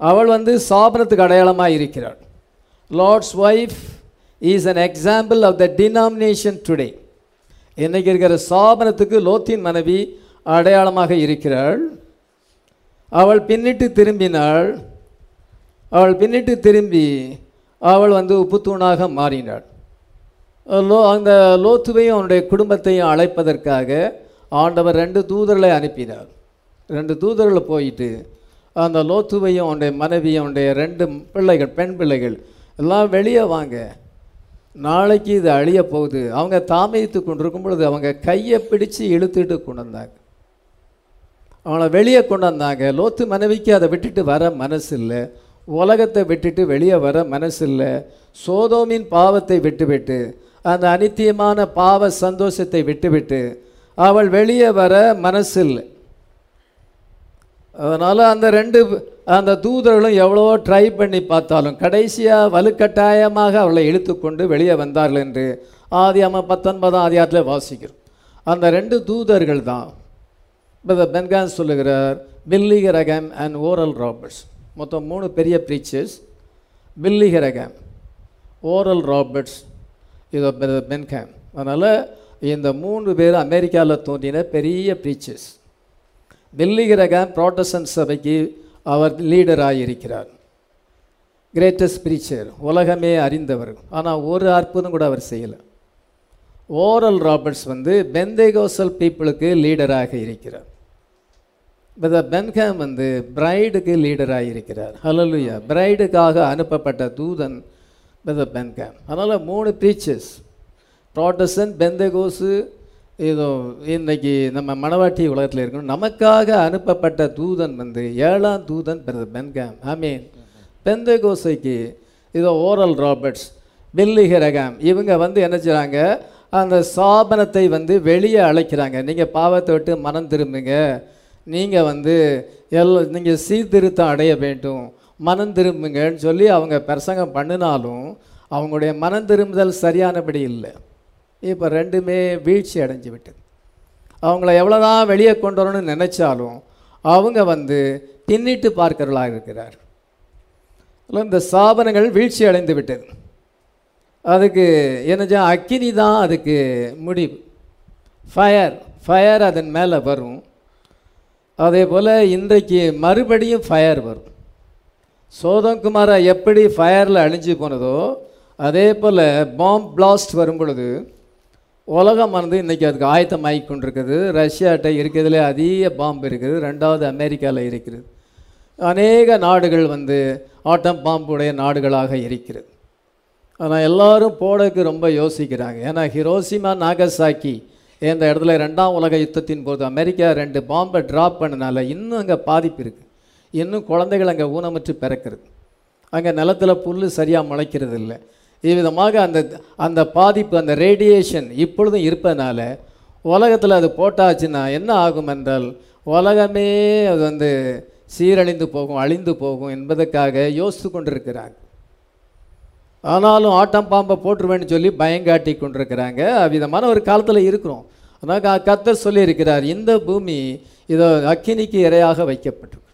அவள் வந்து சாபனத்துக்கு அடையாளமாக இருக்கிறாள். Lord's wife is an example of the denomination today இன்னைக்கு இருக்கிற சாபனத்துக்கு லோத்தின் மனைவி அடையாளமாக இருக்கிறாள். அவள் பின்னிட்டு திரும்பினாள். அவள் பின்னிட்டு திரும்பி அவள் வந்து உப்புத்தூணாக மாறினாள். லோ அந்த லோத்துவையும் அவனுடைய குடும்பத்தையும் அழைப்பதற்காக ஆண்டவர் ரெண்டு தூதர்களை அனுப்பினார். ரெண்டு தூதர்களை போயிட்டு அந்த லோத்துவையும் அவனுடைய மனைவியும் அவனுடைய ரெண்டு பிள்ளைகள் பெண் பிள்ளைகள் எல்லாம் வெளியே வாங்க. நாளைக்கு இது அழிய போகுது. அவங்க தாமதித்து கொண்டிருக்கும் பொழுது அவங்க கையை பிடிச்சு இழுத்துட்டு கொண்டு வந்தாங்க. அவனை வெளியே கொண்டு வந்தாங்க. லோத்து மனைவிக்கு அதை விட்டுட்டு வர மனசு இல்லை உலகத்தை விட்டுட்டு வெளியே வர மனசு இல்லை சோதோமின் பாவத்தை விட்டுவிட்டு அந்த அனித்தியமான பாவ சந்தோஷத்தை விட்டுவிட்டு அவள் வெளியே வர மனசு இல்லை அதனால் அந்த ரெண்டு அந்த தூதர்களும் எவ்வளவோ ட்ரை பண்ணி பார்த்தாலும் கடைசியாக வலுக்கட்டாயமாக அவளை இழுத்துக்கொண்டு வெளியே வந்தார்கள் என்று ஆதியாம பத்தொன்பதாம் அதிகாரத்தில் வாசிக்கிறோம். அந்த ரெண்டு தூதர்கள் தான். பிரதர் பென்கான் சொல்லுகிறார் பில்லிகரகம் அண்ட் ஓரல் ராபர்ட்ஸ் மொத்தம் மூணு பெரிய பிரீச்சர்ஸ் பில்லிகரகம் ஓரல் ராபர்ட்ஸ் இது பிரதர் அதனால் இந்த மூன்று பேர் அமெரிக்காவில் தோன்றின பெரிய பீச்சஸ் பில்லிகரகம் ப்ராட்டஸ்டன்ட் சபைக்கு அவர் லீடராக இருக்கிறார் கிரேட்டஸ்ட் பிரீச்சர் உலகமே அறிந்தவர். ஆனால் ஒரு அற்புதம் கூட அவர் செய்யலை. ஓரல் ராபர்ட்ஸ் வந்து பெந்தேகோசல் பீப்புளுக்கு லீடராக இருக்கிறார். இந்த பென்கேம் வந்து பிரைடுக்கு லீடராக இருக்கிறார் ஹலலுயா பிரைடுக்காக அனுப்பப்பட்ட தூதன் இந்த பென்கேம் அதனால் மூணு ப்ரீச்சர்ஸ் ப்ராட்டஸ்டன் பெந்தகோஸு இதோ இன்னைக்கு நம்ம மணவாட்டி உலகத்தில் இருக்கணும். நமக்காக அனுப்பப்பட்ட தூதன் வந்து ஏழாம் தூதன் பிரதர் ஐ மீன் பெந்தகோசைக்கு இதோ ஓரல் ராபர்ட்ஸ் பில்லி இவங்க வந்து என்ன செய்கிறாங்க அந்த சாபனத்தை வந்து வெளியே அழைக்கிறாங்க. நீங்கள் பாவத்தை விட்டு மனம் திரும்புங்க. நீங்கள் வந்து எல் நீங்கள் சீர்திருத்தம் அடைய வேண்டும். மனம் திரும்புங்கன்னு சொல்லி அவங்க பிரசங்கம் பண்ணினாலும் அவங்களுடைய மனம் திரும்புதல் சரியானபடி இல்லை. இப்போ ரெண்டுமே வீழ்ச்சி அடைஞ்சு விட்டது. அவங்கள எவ்வளோதான் வெளியே கொண்டு வரணும்னு நினச்சாலும் அவங்க வந்து தின்னிட்டு பார்க்கிறவர்களாக இருக்கிறார் இந்த சாபனங்கள் வீழ்ச்சி அடைந்து விட்டது. அதுக்கு என்னச்சா அக்கினி தான் அதுக்கு முடிவு. ஃபயர் ஃபயர் அதன் மேலே வரும். அதே போல் இன்றைக்கு மறுபடியும் ஃபயர் வரும். சோதங்குமாரா எப்படி ஃபயரில் அழிஞ்சு போனதோ அதே போல் பாம்ப் பிளாஸ்ட் வரும் பொழுது உலகம் வந்து இன்றைக்கி அதுக்கு ஆயத்தமாகி கொண்டிருக்குது. ரஷ்யாட்ட இருக்கிறதுலே அதிக பாம்பு இருக்குது. ரெண்டாவது அமெரிக்காவில் இருக்கிறது. அநேக நாடுகள் வந்து ஆட்டம் பாம்புடைய நாடுகளாக இருக்கிறது. ஆனால் எல்லாரும் போடக்கு ரொம்ப யோசிக்கிறாங்க. ஏன்னா ஹிரோசிமா நாகசாக்கி இந்த இடத்துல ரெண்டாம் உலக யுத்தத்தின் போது அமெரிக்கா ரெண்டு பாம்பை ட்ராப் பண்ணனால இன்னும் அங்கே பாதிப்பு இருக்குது இன்னும் குழந்தைகள் அங்கே ஊனமுற்று பிறக்கிறது. அங்கே நிலத்தில் புல் சரியாக முளைக்கிறது இல்லை இவ்விதமாக அந்த அந்த பாதிப்பு அந்த ரேடியேஷன் இப்பொழுதும் இருப்பதனால உலகத்தில் அது போட்டாச்சுன்னா என்ன ஆகும் என்றால் உலகமே அது வந்து சீரழிந்து போகும் அழிந்து போகும் என்பதற்காக யோசித்து கொண்டிருக்கிறாங்க. ஆனாலும் ஆட்டம் பாம்பை போட்டுருவேன்னு சொல்லி பயங்காட்டி கொண்டிருக்கிறாங்க. அவ்விதமான ஒரு காலத்தில் இருக்கிறோம். ஆனால் க- சொல்லியிருக்கிறார் இந்த பூமி இதோ அக்கினிக்கு இரையாக வைக்கப்பட்டிருக்கு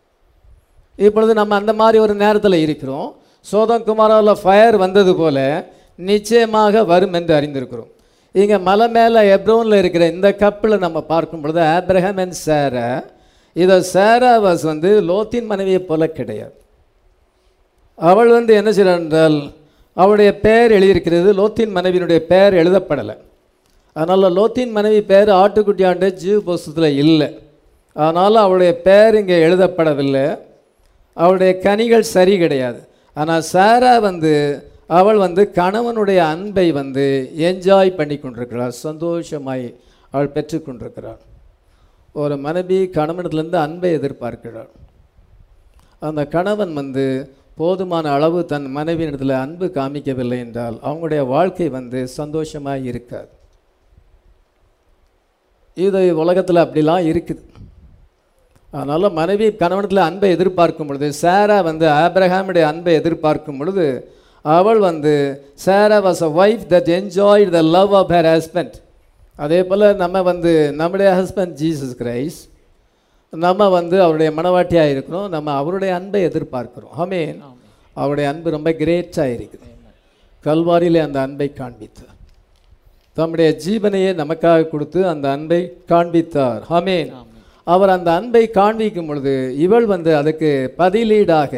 இப்பொழுது நம்ம அந்த மாதிரி ஒரு நேரத்தில் இருக்கிறோம். சோதம் குமாராவில் ஃபயர் வந்தது போல் நிச்சயமாக வரும் என்று அறிந்திருக்கிறோம். இங்கே மலை மேலே எப்ரோனில் இருக்கிற இந்த கப்பில் நம்ம பார்க்கும் பொழுது ஆப்ரஹாம் அண்ட் சேரா இதை சேரா வாஸ் வந்து லோத்தின் மனைவியை போல கிடையாது. அவள் வந்து என்ன செய்கிறாள் என்றால் அவளுடைய பெயர் எழுதியிருக்கிறது லோத்தின் மனைவியினுடைய பெயர் எழுதப்படலை. அதனால் லோத்தின் மனைவி பெயர் ஆட்டுக்குட்டியாண்டு ஜீவ் புஸ்தத்தில் இல்லை. அதனால் அவளுடைய பெயர் இங்கே எழுதப்படவில்லை. அவளுடைய கனிகள் சரி கிடையாது. ஆனால் சாரா வந்து அவள் வந்து கணவனுடைய அன்பை வந்து என்ஜாய் பண்ணி கொண்டிருக்கிறாள் சந்தோஷமாய் அவள் பெற்றுக்கொண்டிருக்கிறாள். ஒரு மனைவி கணவனிடத்திலிருந்து அன்பை எதிர்பார்க்கிறாள். அந்த கணவன் வந்து போதுமான அளவு தன் மனைவியிடத்தில் அன்பு காமிக்கவில்லை என்றால் அவங்களுடைய வாழ்க்கை வந்து சந்தோஷமாக இருக்காது. இது உலகத்தில் அப்படிலாம் இருக்குது. அதனால் மனைவி கணவனத்தில் அன்பை எதிர்பார்க்கும் பொழுது சாரா வந்து ஆப்ரஹாமுடைய அன்பை எதிர்பார்க்கும் பொழுது அவள் வந்து Sarah was a wife that enjoy the love of her husband அதே போல் நம்ம வந்து நம்முடைய ஹஸ்பண்ட் ஜீசஸ் கிரைஸ்ட் நம்ம வந்து அவருடைய மனவாட்டியாக இருக்கிறோம் நம்ம அவருடைய அன்பை எதிர்பார்க்கிறோம். ஆமென் அவருடைய அன்பு ரொம்ப கிரேட்டாக இருக்குது. கல்வாரியிலே அந்த அன்பை காண்பித்தார் தம்முடைய ஜீவனையே நமக்காக கொடுத்து அந்த அன்பை காண்பித்தார். ஹமேன் அவர் அந்த அன்பை காண்பிக்கும் பொழுது இவள் வந்து அதுக்கு பதிலீடாக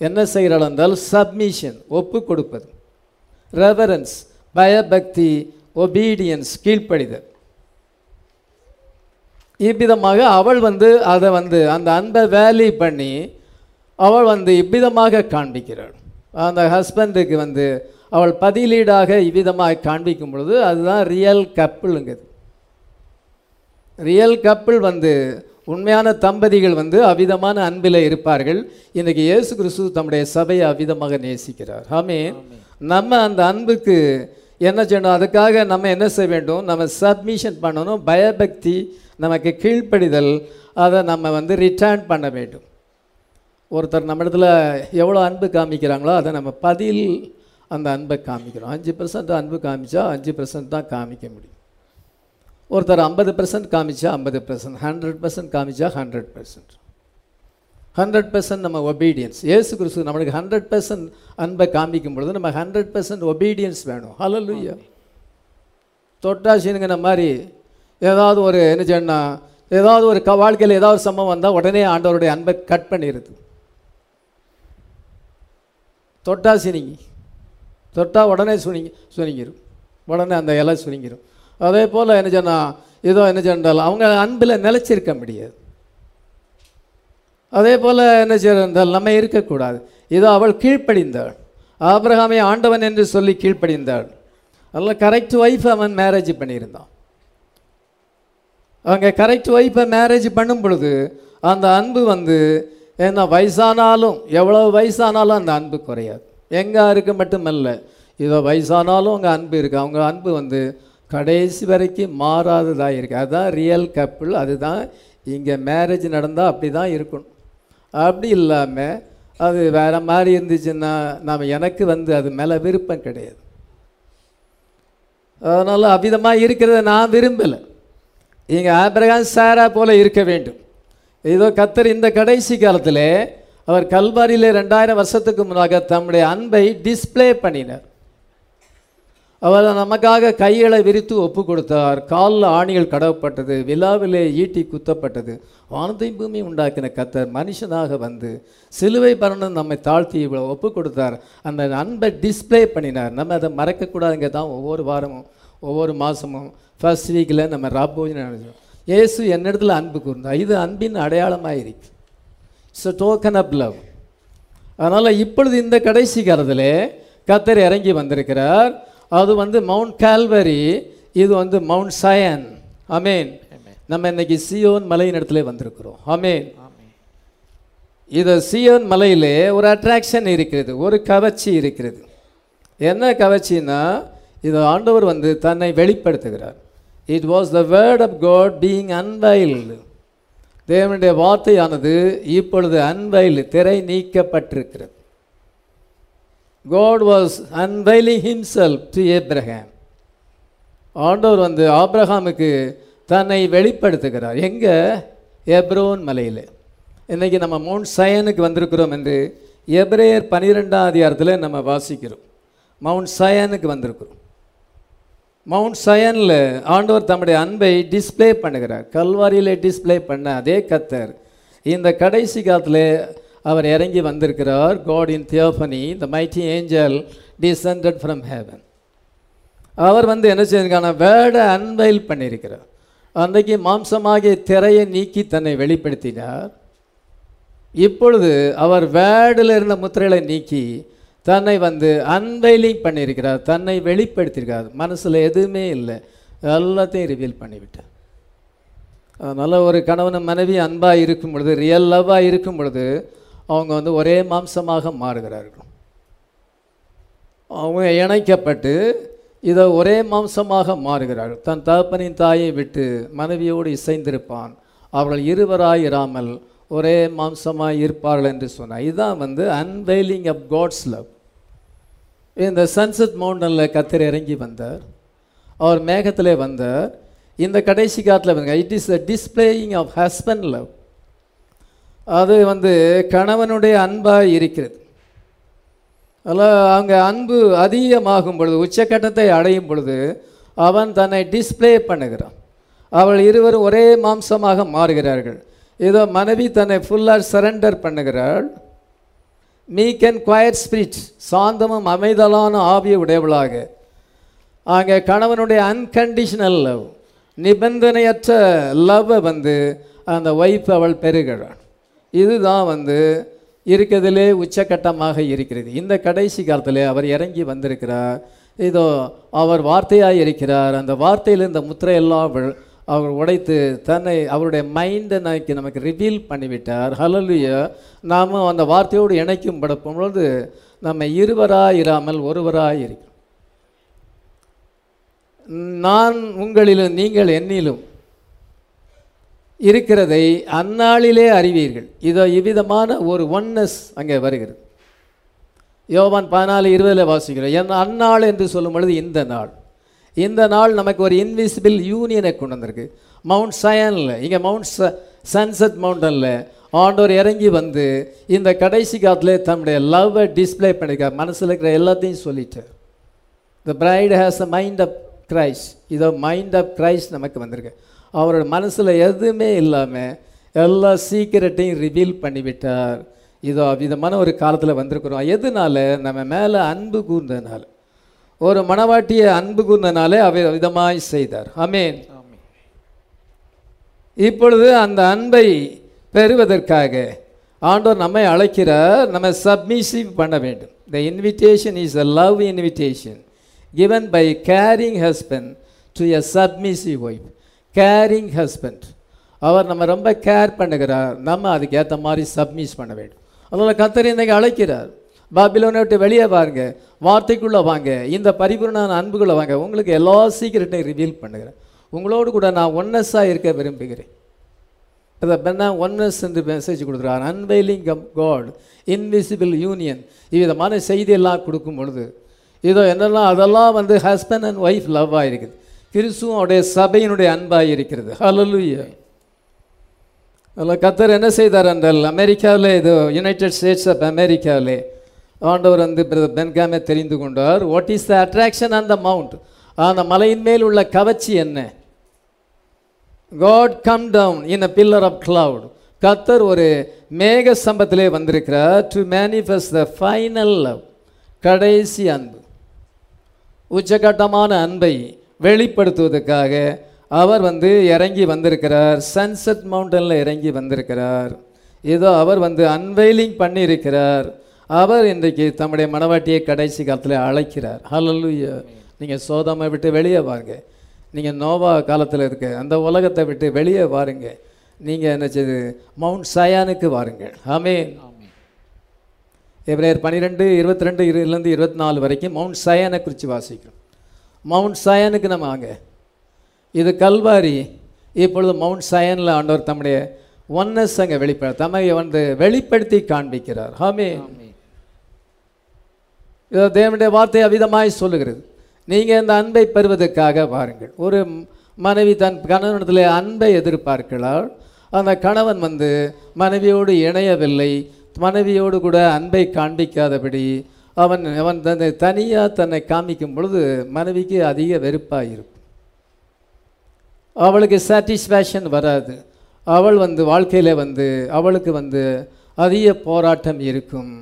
என்ன செய்கிறாள் என்றால் சப்மிஷன் ஒப்பு கொடுப்பது ரெவரன்ஸ் பயபக்தி ஒபீடியன்ஸ் கீழ்ப்படிதல். இவ்விதமாக அவள் வந்து அதை வந்து அந்த அன்பை வேலி பண்ணி அவள் வந்து இவ்விதமாக காண்பிக்கிறாள். அந்த ஹஸ்பண்டுக்கு வந்து அவள் பதிலீடாக இவ்விதமாக காண்பிக்கும் பொழுது அதுதான் ரியல் கப்புளுங்குது ரியல் கப்பிள் வந்து உண்மையான தம்பதிகள் வந்து அவ்விதமான அன்பில் இருப்பார்கள். இன்றைக்கி இயேசு கிறிஸ்து தம்முடைய சபையை அவ்விதமாக நேசிக்கிறார். ஆமே நம்ம அந்த அன்புக்கு என்ன செய்யணும்? அதுக்காக நம்ம என்ன செய்ய வேண்டும்? நம்ம சப்மிஷன் பண்ணணும். பயபக்தி நமக்கு கீழ்ப்படிதல் அதை நம்ம வந்து ரிட்டர்ன் பண்ண வேண்டும். ஒருத்தர் நம்ம இடத்துல எவ்வளோ அன்பு காமிக்கிறாங்களோ அதை நம்ம பதில் அந்த அன்பை காமிக்கிறோம். அஞ்சு பர்சன்ட் அன்பு காமிச்சா அஞ்சு பர்சன்ட் தான் காமிக்க முடியும். ஒருத்தர் ஐம்பது பர்சன்ட் காமிச்சா ஐம்பது பர்சன்ட் ஹண்ட்ரட் பர்சன்ட் காமிச்சா ஹண்ட்ரட் பர்சன்ட் ஹண்ட்ரட் பர்சன்ட் நம்ம ஒபீடியன்ஸ் ஏசு கிறிஸ்து நம்மளுக்கு ஹண்ட்ரட் பர்சன்ட் அன்பை காமிக்கும் பொழுது நம்ம ஹண்ட்ரட் பர்சன்ட் ஒபீடியன்ஸ் வேணும். ஹalleluya தொட்டாசினுங்கிற மாதிரி ஏதாவது ஒரு என்ன சொன்னா ஏதாவது ஒரு க வாழ்க்கையில் ஏதாவது சம்பவம் வந்தால் உடனே ஆண்டவருடைய அன்பை கட் பண்ணிடுது தொட்டா சினிங்கி தொட்டா உடனே சுனிங்கி சுனிங்கிரும். உடனே அந்த இலை சுனிங்கிரும். அதே போல் என்ன சொன்னால் ஏதோ என்ன சொன்னாலும் அவங்க அன்பில் நிலைச்சிருக்க முடியாது. அதே போல் என்ன செய்தால் நம்ம இருக்கக்கூடாது. இதோ அவள் கீழ்ப்படிந்தாள். ஆபிரகாமை ஆண்டவன் என்று சொல்லி கீழ்ப்படிந்தாள். அதில் கரெக்ட் ஒய்ஃப் அவன் மேரேஜ் பண்ணியிருந்தான். அவங்க கரெக்ட் ஒய்ஃபை மேரேஜ் பண்ணும் பொழுது அந்த அன்பு வந்து என்ன வயசானாலும் எவ்வளோ வயசானாலும் அந்த அன்பு குறையாது. எங்கே இருக்கு மட்டுமல்ல இதோ வயசானாலும் அவங்க அன்பு இருக்குது அவங்க அன்பு வந்து கடைசி வரைக்கும் மாறாததாக இருக்குது அதுதான் ரியல் கப்பிள் அதுதான் இங்கே மேரேஜ் நடந்தால் அப்படி தான் இருக்கணும். அப்படி இல்லாமல் அது வேறு மாதிரி இருந்துச்சுன்னா நாம் எனக்கு வந்து அது மேலே விருப்பம் கிடையாது. அதனால் அவ்விதமாக இருக்கிறத நான் விரும்பலை. இங்கே ஆபிரகாம் சாரா போல இருக்க வேண்டும். ஏதோ கத்தர் இந்த கடைசி காலத்தில் அவர் கல்வாரியில் ரெண்டாயிரம் வருஷத்துக்கு முன்னாக தம்முடைய அன்பை டிஸ்ப்ளே பண்ணினார். அவர் நமக்காக கைகளை விரித்து ஒப்பு கொடுத்தார் காலில் ஆணிகள் கடவப்பட்டது விழாவிலே ஈட்டி குத்தப்பட்டது. வானத்தை பூமி உண்டாக்கின கத்தர் மனுஷனாக வந்து சிலுவை பரணம் நம்மை தாழ்த்தி இவ்வளோ ஒப்பு கொடுத்தார் அந்த அன்பை டிஸ்ப்ளே பண்ணினார். நம்ம அதை மறக்கக்கூடாதுங்க தான் ஒவ்வொரு வாரமும் ஒவ்வொரு மாதமும் ஃபர்ஸ்ட் வீக்கில் நம்ம ராபோஜன் நினைச்சோம். இயேசு என்னிடத்துல அன்பு கூர்ந்தார். இது அன்பின் அடையாளமாக இருக்கு it's a token of love அதனால் இப்பொழுது இந்த கடைசி காலத்தில் கத்தர் இறங்கி வந்திருக்கிறார். அது வந்து மவுண்ட் கால்வரி இது வந்து மவுண்ட் சயன் அமேன் நம்ம இன்னைக்கு சியோன் மலையின் இடத்துல வந்திருக்கிறோம். அமேன் இது சியோன் மலையிலே ஒரு அட்ராக்ஷன் இருக்கிறது ஒரு கவர்ச்சி இருக்கிறது. என்ன கவர்ச்சின்னா இது ஆண்டவர் வந்து தன்னை வெளிப்படுத்துகிறார். It was the word of God being unveiled தேவனுடைய வார்த்தையானது இப்பொழுது அன்வைல் திரை நீக்கப்பட்டிருக்கிறது. God was unveiling himself to Abraham ஆண்டவர் வந்து ஆப்ரஹாமுக்கு தன்னை வெளிப்படுத்துகிறார். எங்கே? எப்ரோன் மலையில். இன்றைக்கி நம்ம மவுண்ட் சயனுக்கு வந்திருக்கிறோம் என்று எப்ரேயர் பன்னிரெண்டாம் அதிகாரத்தில் நம்ம வாசிக்கிறோம். மவுண்ட் சயனுக்கு வந்திருக்கிறோம். மவுண்ட் சயனில் ஆண்டவர் தம்முடைய அன்பை டிஸ்ப்ளே பண்ணுகிறார். கல்வாரியில் டிஸ்பிளே பண்ண அதே கத்தர் இந்த கடைசி காலத்தில் அவர் இறங்கி வந்திருக்கிறார். God in theophany the mighty angel descended from heaven அவர் வந்து என்ன செய்திருக்கான வேர்டை அன்வைல் பண்ணியிருக்கிறார். அன்றைக்கு மாம்சமாகிய திரையை நீக்கி தன்னை வெளிப்படுத்தினார். இப்பொழுது அவர் வேர்டில் இருந்த முத்திரைகளை நீக்கி தன்னை வந்து அன்வைலிங் பண்ணியிருக்கிறார். தன்னை வெளிப்படுத்தியிருக்கார். மனசில் எதுவுமே இல்லை. எல்லாத்தையும் ரிவீல் பண்ணிவிட்டார். அதனால் ஒரு கணவன் மனைவி அன்பாக இருக்கும் பொழுது ரியல் லவ்வாக இருக்கும் பொழுது அவங்க வந்து ஒரே மாம்சமாக மாறுகிறார்கள். அவங்க இணைக்கப்பட்டு இதை ஒரே மாம்சமாக மாறுகிறார்கள் தன் தகப்பனின் தாயை விட்டு மனைவியோடு இசைந்திருப்பான். அவர்கள் இருவராய் இராமல் ஒரே மாம்சமாக இருப்பார்கள் என்று சொன்னார். இதுதான் வந்து அன்வெயிலிங் ஆஃப் காட்ஸ் லவ் இந்த சன்செட் மவுண்டனில் கத்திர இறங்கி வந்தார். அவர் மேகத்திலே வந்தார். இந்த கடைசி காட்டில் வந்து it is the displaying of husband love அது வந்து கணவனுடைய அன்பாக இருக்கிறது. அதில் அவங்க அன்பு அதிகமாகும் பொழுது உச்சக்கட்டத்தை அடையும் பொழுது அவன் தன்னை டிஸ்ப்ளே பண்ணுகிறான். அவள் இருவரும் ஒரே மாம்சமாக மாறுகிறார்கள். இதோ மனைவி தன்னை ஃபுல்லாக சரண்டர் பண்ணுகிறாள். மீக் அண்ட் குவயட் ஸ்பிரிட் சாந்தமும் அமைதலான ஆவிய உடையவளாக. அங்கே கணவனுடைய அன்கண்டிஷனல் லவ் நிபந்தனையற்ற லவ்வை வந்து அந்த ஒய்ஃப் அவள் பெறுகிறாள். இதுதான் வந்து இருக்கிறதுலே உச்சக்கட்டமாக இருக்கிறது. இந்த கடைசி காலத்தில் அவர் இறங்கி வந்திருக்கிறார். இதோ அவர் வார்த்தையாக இருக்கிறார். அந்த வார்த்தையில் இந்த முத்திரையெல்லாம் அவள் அவர் உடைத்து தன்னை அவருடைய மைண்டை நாய்க்கு நமக்கு ரிவீல் பண்ணிவிட்டார். ஹலலுய நாம் அந்த வார்த்தையோடு இணைக்கும் படப்பும் பொழுது நம்ம இருவராக இராமல் ஒருவராக இருக்கிறோம். நான் உங்களிலும் நீங்கள் என்னிலும் இருக்கிறதை அந்நாளிலே அறிவீர்கள். இதோ இவ்விதமான ஒரு ஒன்னஸ் அங்கே வருகிறது. யோவான் பதினாலு இருபதில் வாசிக்கிறோம். என் அந்நாள் என்று சொல்லும் பொழுது இந்த நாள். இந்த நாள் நமக்கு ஒரு இன்விசிபிள் யூனியனை கொண்டு வந்திருக்கு. மவுண்ட் சயனில் இங்கே மவுண்ட் ச சன்செட் மவுண்டனில் ஆண்டோர் இறங்கி வந்து இந்த கடைசி காலத்தில் தன்னுடைய லவ்வை டிஸ்ப்ளே பண்ணியிருக்கார். மனசில் இருக்கிற எல்லாத்தையும் சொல்லிட்டார் the bride has a mind of Christ இதோ மைண்ட் ஆஃப் கிரைஸ்ட் நமக்கு வந்திருக்கு. அவரோட மனசில் எதுவுமே இல்லாமல் எல்லா சீக்கிரட்டையும் ரிவீல் பண்ணிவிட்டார். இதோ விதமான ஒரு காலத்தில் வந்திருக்கிறோம். எதனால? நம்ம மேலே அன்பு கூர்ந்ததுனால. ஒரு மணவாட்டியை அன்பு கூர்ந்தனாலே அவர் விதமாய் செய்தார். அமேன் இப்பொழுது அந்த அன்பை பெறுவதற்காக ஆண்டவர் நம்மை அழைக்கிறார். நம்ம சப்மிசிவ் பண்ண வேண்டும். The invitation is a love invitation given by caring husband to a submissive wife. Caring husband அவர் நம்ம ரொம்ப கேர் பண்ணுகிறார். நம்ம அதுக்கு ஏற்ற மாதிரி சப்மிஸ் பண்ண வேண்டும். அதனால் கத்தர் இன்றைக்கு அழைக்கிறார். பாபிலோனை விட்டு வெளியே வாருங்க. வார்த்தைக்குள்ளே வாங்க. இந்த பரிபூர்ணான அன்புக்குள்ளே வாங்க. உங்களுக்கு எல்லா சீக்கிரட்டையும் ரிவீல் பண்ணுகிறேன். உங்களோடு கூட நான் ஒன்னஸாக இருக்க விரும்புகிறேன். அதை பெண்ணா ஒன்னஸ் என்று மெசேஜ் கொடுக்குறார். Unveiling come God invisible union இவ்விதமான செய்தியெல்லாம் கொடுக்கும் பொழுது இதோ என்னெல்லாம் அதெல்லாம் வந்து ஹஸ்பண்ட் அண்ட் ஒய்ஃப் லவ்வாக இருக்குது. கிறிஸ்துவும் அவருடைய சபையினுடைய அன்பாக இருக்கிறது. ஹalleluya அதில் கத்தர் என்ன செய்தார் என்றால் அமெரிக்காவில் இது யுனைடெட் ஸ்டேட்ஸ் ஆஃப் அமெரிக்காவிலே ஆண்டவர் வந்து பென்காமே தெரிந்து கொண்டார். What is the attraction on the mount அந்த மலையின் மேல் உள்ள கவர்ச்சி என்ன? God come down in a pillar of cloud. கத்தர் ஒரு மேக சம்பத்திலே வந்திருக்கிறார் to manifest the final love கடைசி அன்பு. உச்சகட்டமான அன்பை வெளிப்படுத்துவதற்காக அவர் வந்து இறங்கி வந்திருக்கிறார். சன்செட் மவுண்டனில் இறங்கி வந்திருக்கிறார். ஏதோ அவர் வந்து அன்வெயிலிங் பண்ணியிருக்கிறார். அவர் இன்றைக்கு தம்முடைய மனவாட்டியை கடைசி காலத்தில் அழைக்கிறார். ஹalleluya நீங்கள் சோதாமை விட்டு வெளியே வாருங்க. நீங்கள் நோவா காலத்தில் இருக்க அந்த உலகத்தை விட்டு வெளியே வாருங்க. நீங்கள் என்ன செய்து மவுண்ட் சயானுக்கு வாருங்கள் ஆமே எப்ரேயர் பன்னிரெண்டு இருபத்தி ரெண்டு இருந்து இருபத்தி நாலு வரைக்கும் மவுண்ட் சயானை குறித்து வாசிக்கிறோம். மவுண்ட் சயானுக்கு நம்ம வாங்க. இது கல்வாரி. இப்பொழுது மவுண்ட் சயனில் ஆண்டவர் தம்முடைய ஒன்னஸ் அங்கே வெளிப்பட தம்மை வந்து வெளிப்படுத்தி காண்பிக்கிறார். ஆமே இதோ தேவனுடைய வார்த்தை அவிதமாய் சொல்லுகிறது. நீங்கள் இந்த அன்பை பெறுவதற்காக வாருங்கள். ஒரு மனைவி தன் கணவனிடத்தில் அன்பை எதிர்பார்க்கிறாள். அந்த கணவன் வந்து மனைவியோடு இணையவில்லை. மனைவியோடு கூட அன்பை காண்பிக்காதபடி அவன் அவன் தன்னை தனியாக தன்னை காமிக்கும் பொழுது மனைவிக்கு அதிக வெறுப்பாக இருக்கும் அவளுக்கு சாட்டிஸ்ஃபேக்ஷன் வராது. அவள் வந்து வாழ்க்கையில் வந்து அவளுக்கு வந்து அதிக போராட்டம் இருக்கும்.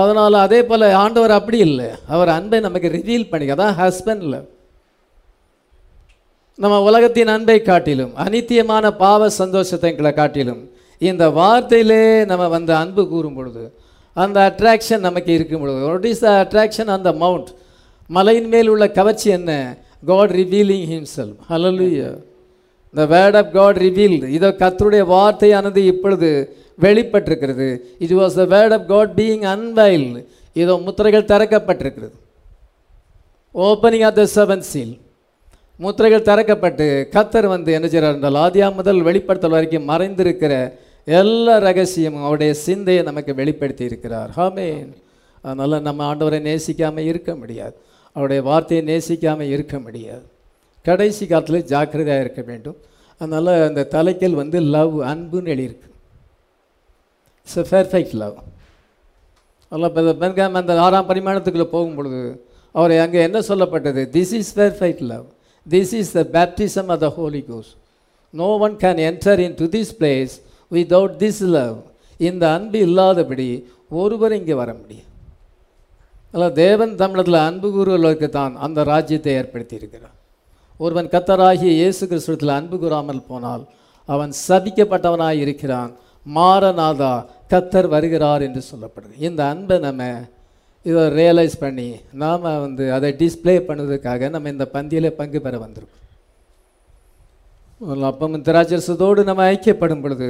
அதனால் அதே போல் ஆண்டவர் அப்படி இல்லை. அவர் அன்பை நமக்கு ரிவீல் பண்ணிக்க அதான் ஹஸ்பண்டில் நம்ம உலகத்தின் அன்பை காட்டிலும் அனித்தியமான பாவ சந்தோஷத்தை காட்டிலும் இந்த வார்த்தையிலே நம்ம வந்து அன்பு கூறும் பொழுது அந்த அட்ராக்ஷன் நமக்கு இருக்கும் பொழுது. வாட் இஸ் த அட்ராக்ஷன் அந்த மவுண்ட் மலையின் மேல் உள்ள கவர்ச்சி என்ன? God revealing himself hallelujah the word of God reveal இதோ கத்தருடைய வார்த்தையானது இப்பொழுது வெளிப்பட்டிருக்கிறது. It was the word of God being unveiled. இதோ முத்திரைகள் திறக்கப்பட்டிருக்கிறது. Opening of the seven seal முத்திரைகள் திறக்கப்பட்டு கத்தர் வந்து என்ன செய்கிறார் என்றால் ஆதியா முதல் வெளிப்படுத்தல் வரைக்கும் மறைந்திருக்கிற எல்லா ரகசியமும் அவருடைய சிந்தையை நமக்கு வெளிப்படுத்தி இருக்கிறார். ஹாமேன் அதனால் நம்ம ஆண்டவரை நேசிக்காமல் இருக்க முடியாது. அவருடைய வார்த்தையை நேசிக்காமல் இருக்க முடியாது. கடைசி காலத்தில் ஜாக்கிரதையாக இருக்க வேண்டும். அதனால் அந்த தலைக்கல் வந்து லவ் அன்புன்னு எழுதியிருக்கு. இட்ஸ் அ பெர்ஃபெக்ட் லவ் அல்ல இப்போ பென்காம் அந்த ஆறாம் பரிமாணத்துக்குள்ளே போகும் பொழுது அவர் அங்கே என்ன சொல்லப்பட்டது? This is perfect love this is the baptism of the holy cos no one can enter into this place without this love இந்த அன்பு இல்லாதபடி ஒருவர் இங்கே வர முடியும். அல்ல தேவன் தமிழத்தில் அன்பு கூறுவதற்கு தான் அந்த ராஜ்யத்தை ஏற்படுத்தியிருக்கிறார். ஒருவன் கத்தராகிய இயேசு கிறிஸ்துவத்தில் அன்பு கூறாமல் போனால் அவன் சபிக்கப்பட்டவனாக இருக்கிறான். மாரநாதா கத்தர் வருகிறார் என்று சொல்லப்படுது. இந்த அன்பை நம்ம இதை ரியலைஸ் பண்ணி நாம் வந்து அதை டிஸ்பிளே பண்ணுவதற்காக நம்ம இந்த பந்தியில் பங்கு பெற வந்திருக்கோம். அப்பம் திராட்சரசத்தோடு நம்ம ஐக்கியப்படும் பொழுது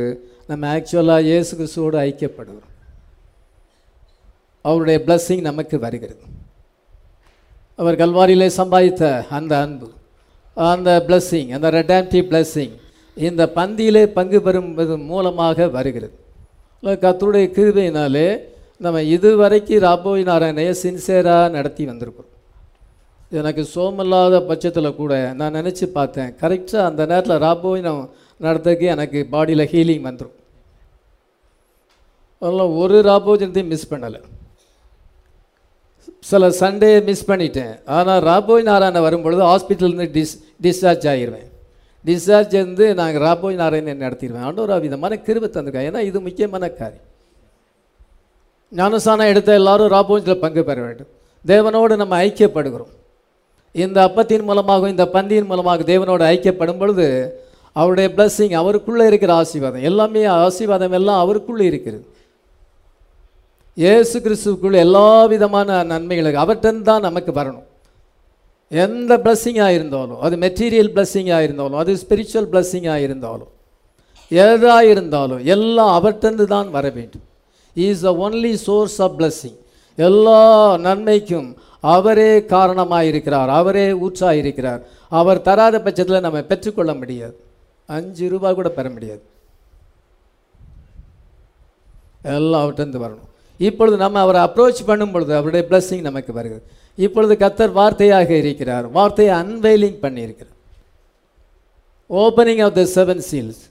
நம்ம ஆக்சுவலாக இயேசு கிறிஸ்துவோடு ஐக்கியப்படுகிறோம். அவருடைய பிளஸ்ஸிங் நமக்கு வருகிறது. அவர் கல்வாரியிலே சம்பாதித்த அந்த அன்பு அந்த பிளஸ்ஸிங் அந்த ரெடாம்டிவ் பிளஸ்ஸிங் இந்த பந்தியிலே பங்கு பெறும்பது மூலமாக வருகிறது. கத்தருடைய கிருபையினாலே நம்ம இதுவரைக்கும் ராபோய் நாராயணையை சின்சியராக நடத்தி வந்திருக்கிறோம். எனக்கு சோமில்லாத பட்சத்தில் கூட நான் நினச்சி பார்த்தேன். கரெக்டாக அந்த நேரத்தில் ராபோயினம் நடத்துக்கு நடத்துறதுக்கு எனக்கு பாடியில் ஹீலிங் வந்துடும் அதெல்லாம் ஒரு ராபோஜனத்தையும் மிஸ் பண்ணலை. சில சண்டே மிஸ் பண்ணிட்டேன். ஆனால் ராபோய் நாராயணன் வரும்பொழுது ஹாஸ்பிட்டலேருந்து டிஸ் டிஸ்சார்ஜ் ஆகிடுவேன் டிஸ்சார்ஜ் வந்து நாங்கள் ராபோய் நாராயணன் நடத்திடுவேன். ஒரு விதமான கிருபை தந்திருக்கேன் ஏன்னா இது முக்கியமான காரியம். ஞானசானம் எடுத்த எல்லாரும் ராபோஜில் பங்கு பெற வேண்டும். தேவனோடு நம்ம ஐக்கியப்படுகிறோம். இந்த அப்பத்தின் மூலமாக இந்த பந்தியின் மூலமாக தேவனோடு ஐக்கியப்படும் பொழுது அவருடைய பிளஸ்ஸிங் அவருக்குள்ளே இருக்கிற ஆசீர்வாதம் எல்லாமே ஆசீர்வாதம் எல்லாம் அவருக்குள்ளே இருக்கிறது. இயேசு கிறிஸ்துவுக்குள்ள எல்லா விதமான நன்மைகளுக்கு அவர்கிட்ட தான் நமக்கு வரணும். எந்த பிளஸ்ஸிங்காக இருந்தாலும் அது மெட்டீரியல் பிளஸ்ஸிங்காக இருந்தாலும் அது ஸ்பிரிச்சுவல் பிளஸ்ஸிங்காக இருந்தாலும் எதாக இருந்தாலும் எல்லாம் அவர்கிட்ட தான் வர வேண்டும். Is the only source of blessing எல்லா நன்மைக்கும் அவரே காரணமாக இருக்கிறார் அவரே ஊற்றாக இருக்கிறார் அவர் தராத பட்சத்தில் நம்ம பெற்றுக்கொள்ள முடியாது. அஞ்சு ரூபாய் கூட பெற முடியாது. எல்லாம் அவர்கிட்ட வரணும். இப்பொழுது நம்ம அவரை அப்ரோச் பண்ணும் பொழுது அவருடைய பிளஸ்ஸிங் நமக்கு வருகிறது இப்பொழுது கத்தர் வார்த்தையாக இருக்கிறார். வார்த்தையை அன்வெயிலிங் பண்ணியிருக்கிறார். Opening of the seven seals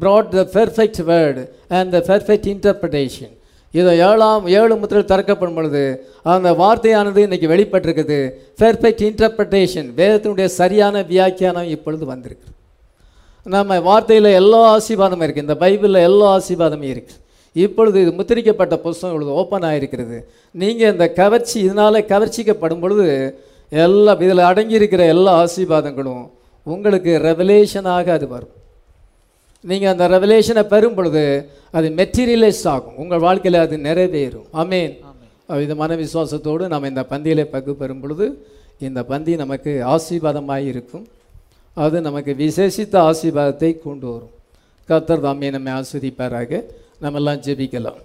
brought the perfect word and the perfect interpretation. இது ஏழாம் ஏழு முத்திரையில் திறக்கப்படும் பொழுது அந்த வார்த்தையானது இன்றைக்கி வெளிப்பட்டிருக்குது. பெர்ஃபெக்ட் இன்டர்பிரட்டேஷன் வேதத்தினுடைய சரியான வியாக்கியானம் இப்பொழுது வந்திருக்கு நம்ம வார்த்தையில் எல்லா ஆசீர்வாதமும் இருக்குது இந்த பைபிளில் எல்லா ஆசீர்வாதமும் இருக்குது இப்பொழுது இது முத்திரிக்கப்பட்ட புஸ்தகம் இப்பொழுது ஓப்பன் ஆகிருக்கிறது நீங்கள் இந்த கவர்ச்சி இதனால் கவர்ச்சிக்கப்படும் பொழுது எல்லா இதில் அடங்கியிருக்கிற எல்லா ஆசீர்வாதங்களும் உங்களுக்கு ரெவலேஷனாக அது வரும். நீங்கள் அந்த ரெவலேஷனை பெறும் பொழுது அது மெட்டீரியலைஸ் ஆகும். உங்கள் வாழ்க்கையில் அது நிறைவேறும். ஆமேன் விதமான விசுவாசத்தோடு நம்ம இந்த பந்தியிலே பங்கு பெறும் பொழுது இந்த பந்தி நமக்கு ஆசீர்வாதமாக இருக்கும். அது நமக்கு விசேஷித்த ஆசீர்வாதத்தை கொண்டு வரும். கர்த்தர் தாமே நம்மை ஆஸ்வதிப்பாராக நம்ம எல்லாம் ஜெபிக்கலாம்.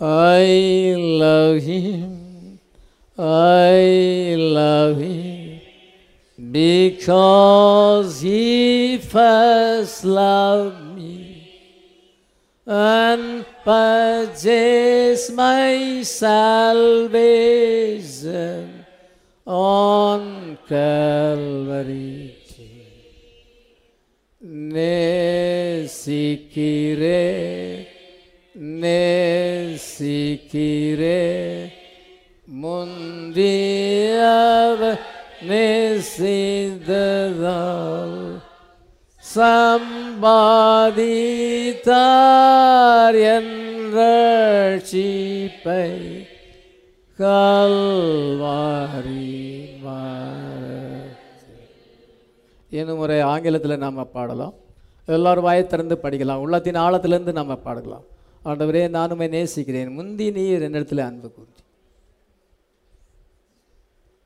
I love him, I love him, because he first loved me and purchased my salvation on Calvary. Ne sikire, ne நேசிக்கிறே. முந்தியவ நேசித்ததால் சம்பாதித்தார் என்ற சீப்பை கல்வாரி இன்னும் ஒரு ஆங்கிலத்தில் நாம் பாடலாம். எல்லோரும் வாயை திறந்து படிக்கலாம். உள்ளத்தின் ஆழத்துலேருந்து நாம் பாடலாம். ஆண்டவரே நானுமே நேசிக்கிறேன். முந்தி நீர் என்னிடத்தில் அன்பு கூர்ந்தி.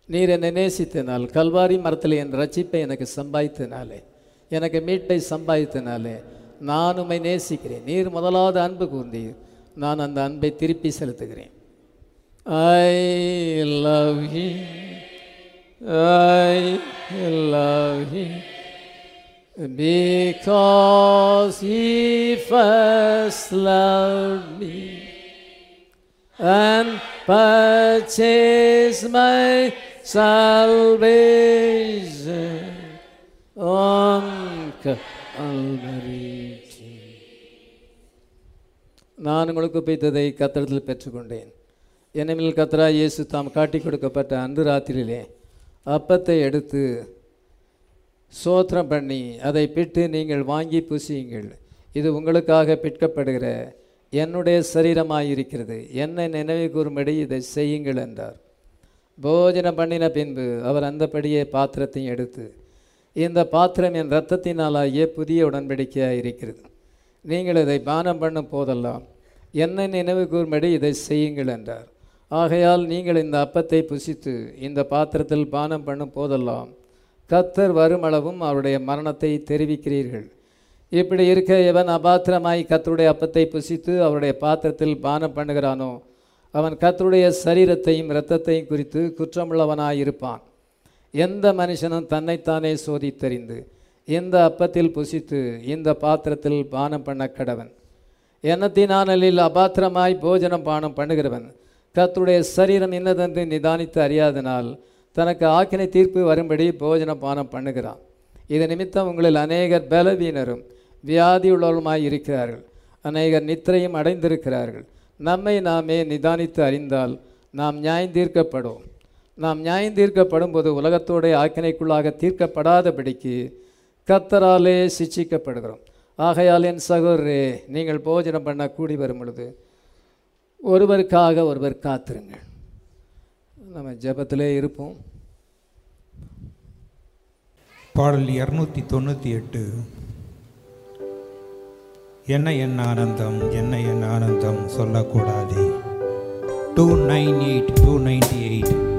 நீர் என்னை நேசித்தனால் கல்வாரி மரத்தில் என் ரட்சிப்பை எனக்கு சம்பாதித்தனாலே எனக்கு மீட்பை சம்பாதித்தனாலே நான் உம்மை நேசிக்கிறேன். நீர் முதலாவது அன்பு கூர்ந்தீர். நான் அந்த அன்பை திருப்பி செலுத்துகிறேன். I love he I love he because he first loved me and purchased my salvation on Calvary. நான் உங்களுக்கு பிடித்ததை கத்திரத்தில் பெற்றுக்கொண்டேன் என்னமில் கத்ரா இயேசு தாம் காட்டி கொடுக்கப்பட்ட அன்று ராத்திரியிலே அப்பத்தை எடுத்து சோத்திரம் பண்ணி அதை பிட்டு நீங்கள் வாங்கி புசியுங்கள். இது உங்களுக்காக பிற்கப்படுகிற என்னுடைய சரீரமாயிருக்கிறது. என்னை நினைவு கூறும்படி இதை செய்யுங்கள் என்றார். போஜனம் பண்ணின பின்பு அவர் அந்தபடியே பாத்திரத்தையும் எடுத்து இந்த பாத்திரம் என் இரத்தத்தினாலாகிய புதிய உடன்படிக்கையாக இருக்கிறது. நீங்கள் இதை பானம் பண்ணும் போதெல்லாம் என்னை நினைவு கூறும்படி இதை செய்யுங்கள் என்றார். ஆகையால் நீங்கள் இந்த அப்பத்தை புசித்து இந்த பாத்திரத்தில் பானம் பண்ணும் போதெல்லாம் கத்தர் வருமளவும் அவருடைய மரணத்தை தெரிவிக்கிறீர்கள். இப்படி இருக்க எவன் அபாத்திரமாய் கத்தருடைய அப்பத்தை புசித்து அவருடைய பாத்திரத்தில் பானம் பண்ணுகிறானோ அவன் கத்தருடைய சரீரத்தையும் இரத்தத்தையும் குறித்து குற்றமுள்ளவனாய் இருப்பான். எந்த மனுஷனும் தன்னைத்தானே சோதித்தறிந்து இந்த அப்பத்தில் புசித்து இந்த பாத்திரத்தில் பானம் பண்ண கடவன். எண்ணத்தினானலில் அபாத்திரமாய் போஜனம் பானம் பண்ணுகிறவன் கத்துடைய சரீரம் இன்னதென்று நிதானித்து அறியாதனால் தனக்கு ஆக்கினை தீர்ப்பு வரும்படி போஜன பானம் பண்ணுகிறான். இது நிமித்தம் உங்களில் அநேகர் பலவீனரும் வியாதியுள்ளவருமாய் இருக்கிறார்கள். அநேகர் நித்திரையும் அடைந்திருக்கிறார்கள். நம்மை நாமே நிதானித்து அறிந்தால் நாம் நியாயந்தீர்க்கப்படும் நாம் நியாயந்தீர்க்கப்படும் போது உலகத்தோடைய ஆக்கினைக்குள்ளாக தீர்க்கப்படாதபடிக்கு கத்தராலே சிச்சிக்கப்படுகிறோம். ஆகையால் என் சகோதரே நீங்கள் போஜனம் பண்ண கூடி வரும் பொழுது ஒருவருக்காக ஒருவர் காத்திருங்கள். நம்ம ஜபத்திலே இருப்போம். பாடல் இரநூத்தி தொண்ணூற்றி எட்டு. என்ன என் ஆனந்தம் என்ன என் ஆனந்தம் சொல்லக்கூடாதே. Two nine eight two ninety eight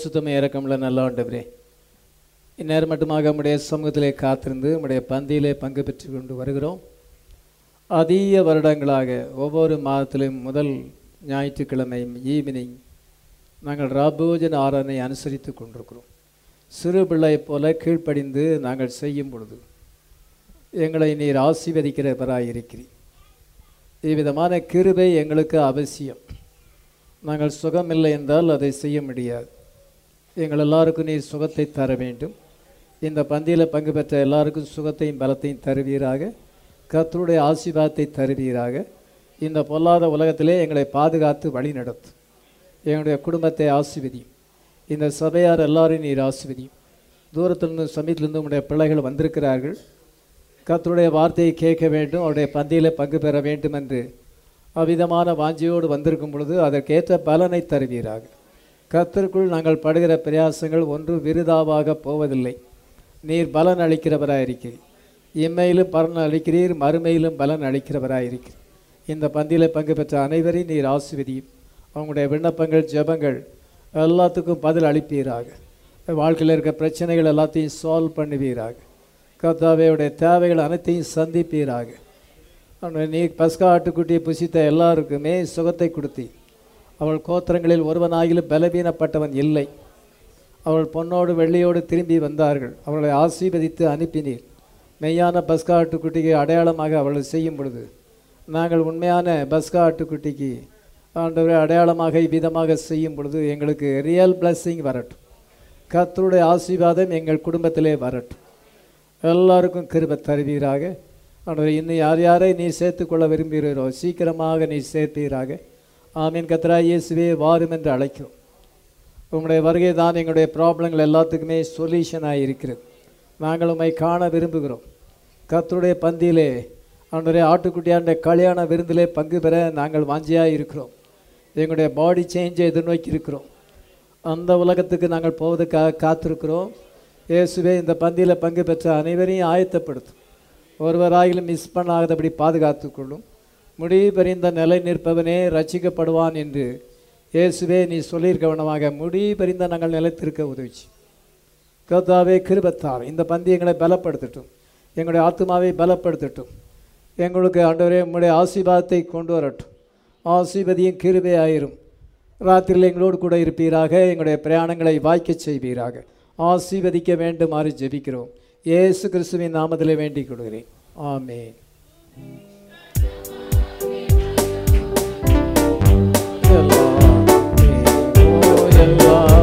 பரிசுத்தமை இறக்கமுள்ள நல்லா உண்டவரே இந்நேரம் மட்டுமாக உடைய சமூகத்திலே காத்திருந்து உடைய பந்தியிலே பங்கு பெற்று கொண்டு வருகிறோம். அதிக வருடங்களாக ஒவ்வொரு மாதத்திலும் முதல் ஞாயிற்றுக்கிழமை ஈவினிங் நாங்கள் ராபோஜன் ஆராதனை அனுசரித்து கொண்டிருக்கிறோம். சிறு பிள்ளை போல கீழ்ப்படிந்து நாங்கள் செய்யும் பொழுது எங்களை நீர் ஆசீர்வதிக்கிறவராய் இருக்கிறீர் இவ்விதமான கிருபை எங்களுக்கு அவசியம். நாங்கள் சுகமில்லை என்றால் அதை செய்ய முடியாது. எங்கள் எல்லாருக்கும் நீர் சுகத்தை தர வேண்டும். இந்த பந்தியில் பங்கு பெற்ற எல்லாருக்கும் சுகத்தையும் பலத்தையும் தருவீராக. கர்த்தருடைய ஆசீர்வாதத்தை தருவீராக. இந்த பொல்லாத உலகத்திலே எங்களை பாதுகாத்து வழி நடத்தும் எங்களுடைய குடும்பத்தை ஆசீர்வதியும். இந்த சபையார் எல்லாரையும் நீர் ஆசீர்வதியும். தூரத்திலிருந்து சமீபத்திலிருந்து உங்களுடைய பிள்ளைகள் வந்திருக்கிறார்கள். கத்தருடைய வார்த்தையை கேட்க வேண்டும். அவருடைய பந்தியில் பங்கு பெற வேண்டும் என்று அவ்விதமான வாஞ்சியோடு வந்திருக்கும் பொழுது அதற்கேற்ற பலனை தருவீராக. கர்த்தருக்குள் நாங்கள் படுகிற பிரயாசங்கள் ஒன்று விருதாவாக போவதில்லை. நீர் பலன் அளிக்கிறவராயிருக்கிறீர். இம்மையிலும் பலன் அளிக்கிறீர் மறுமையிலும் பலன் அளிக்கிறவராயிருக்கிறீர். இந்த பந்தியில் பங்கு பெற்ற அனைவரையும் நீர் ஆசிர்வதியும். அவங்களுடைய விண்ணப்பங்கள் ஜெபங்கள் எல்லாத்துக்கும் பதில் அளிப்பீராக. வாழ்க்கையில் இருக்க பிரச்சனைகள் எல்லாத்தையும் சால்வ் பண்ணுவீராக. கர்த்தாவையுடைய தேவைகள் அனைத்தையும் சந்திப்பீராக. நீ பஸ்கா ஆட்டுக்குட்டியை புசித்த எல்லாருக்குமே சுகத்தை கொடுத்தி அவள் கோத்திரங்களில் ஒருவனாயிலும் பலவீனப்பட்டவன் இல்லை. அவள் பொன்னோடு வெள்ளியோடு திரும்பி வந்தார்கள். அவளை ஆசீர்வதித்து அனுப்பினீர். மெய்யான பஸ்கா ஆட்டுக்குட்டிக்கு அடையாளமாக அவளை செய்யும் பொழுது நாங்கள் உண்மையான பஸ்கா ஆட்டுக்குட்டிக்கு ஆண்டவரை அடையாளமாக இவ்விதமாக செய்யும் பொழுது எங்களுக்கு ரியல் பிளஸ்ஸிங் வரட்டும். கத்தருடைய ஆசீர்வாதம் எங்கள் குடும்பத்திலே வரட்டும். எல்லாருக்கும் கிருப தருவீராக. ஆண்டவரே இன்னும் யார் யாரை நீ சேர்த்துக்கொள்ள விரும்புகிறீரோ சீக்கிரமாக நீ சேர்த்தீராக ஆமீன். கத்ரா இயேசுவே வாரும் என்று அழைக்கிறோம். உங்களுடைய வருகை தான் எங்களுடைய ப்ராப்ளங்கள் எல்லாத்துக்குமே சொல்யூஷனாக இருக்கிறது நாங்கள் உண்மை காண விரும்புகிறோம். கத்தருடைய பந்தியிலே அவனுடைய ஆட்டுக்குட்டியாண்ட கல்யாண விருந்திலே பங்கு பெற நாங்கள் வாஞ்சியாக இருக்கிறோம். எங்களுடைய பாடி சேஞ்சை எதிர்நோக்கி இருக்கிறோம். அந்த உலகத்துக்கு நாங்கள் போவதற்காக காத்திருக்கிறோம். இயேசுவே இந்த பந்தியில் பங்கு பெற்ற அனைவரையும் ஆயத்தப்படுத்தும். ஒருவராயிலும் மிஸ் பண்ணாதபடி பாதுகாத்துக்கொள்ளும் கொள்ளும் நிலை நிற்பவனே ரசிக்கப்படுவான் என்று இயேசுவே நீ சொல்லியிருக்கவனமாக முடிவு பறிந்த நாங்கள் நிலைத்திருக்க உதவிச்சு. கர்த்தாவே கிருபத்தார் இந்த பந்தி எங்களை பலப்படுத்தட்டும். எங்களுடைய ஆத்மாவை பலப்படுத்தட்டும். எங்களுக்கு ஆண்டவரே உங்களுடைய ஆசீர்வாதத்தை கொண்டு வரட்டும். ஆசீர்வதியும் கிருபை ஆயிரும். ராத்திரியில் எங்களோடு கூட இருப்பீராக எங்களுடைய பிரயாணங்களை வாய்க்கச் செய்வீராக. ஆசீர்வதிக்க வேண்டுமாறு ஜெபிக்கிறோம். இயேசு கிறிஸ்துவின் நாமத்தில் வேண்டிக் கொள்கிறேன். ஆமென். எல்லாமே,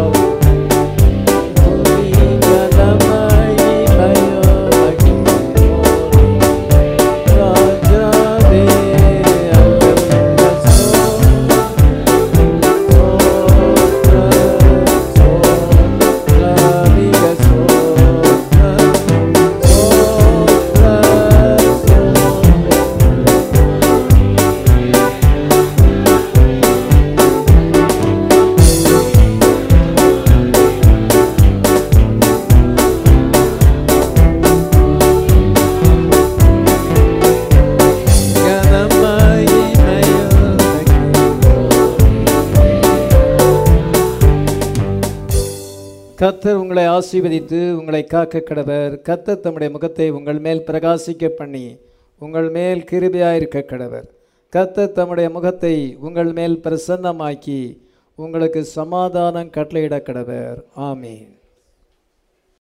கர்த்தர் உங்களை ஆசீர்வதித்து உங்களை காக்க கடவர். கர்த்தர் தம்முடைய முகத்தை உங்கள் மேல் பிரகாசிக்க பண்ணி உங்கள் மேல் கிருபையாயிருக்க கடவர். கர்த்தர் தம்முடைய முகத்தை உங்கள் மேல் பிரசன்னமாக்கி உங்களுக்கு சமாதானம் கட்டளையிட கடவர். ஆமீன்.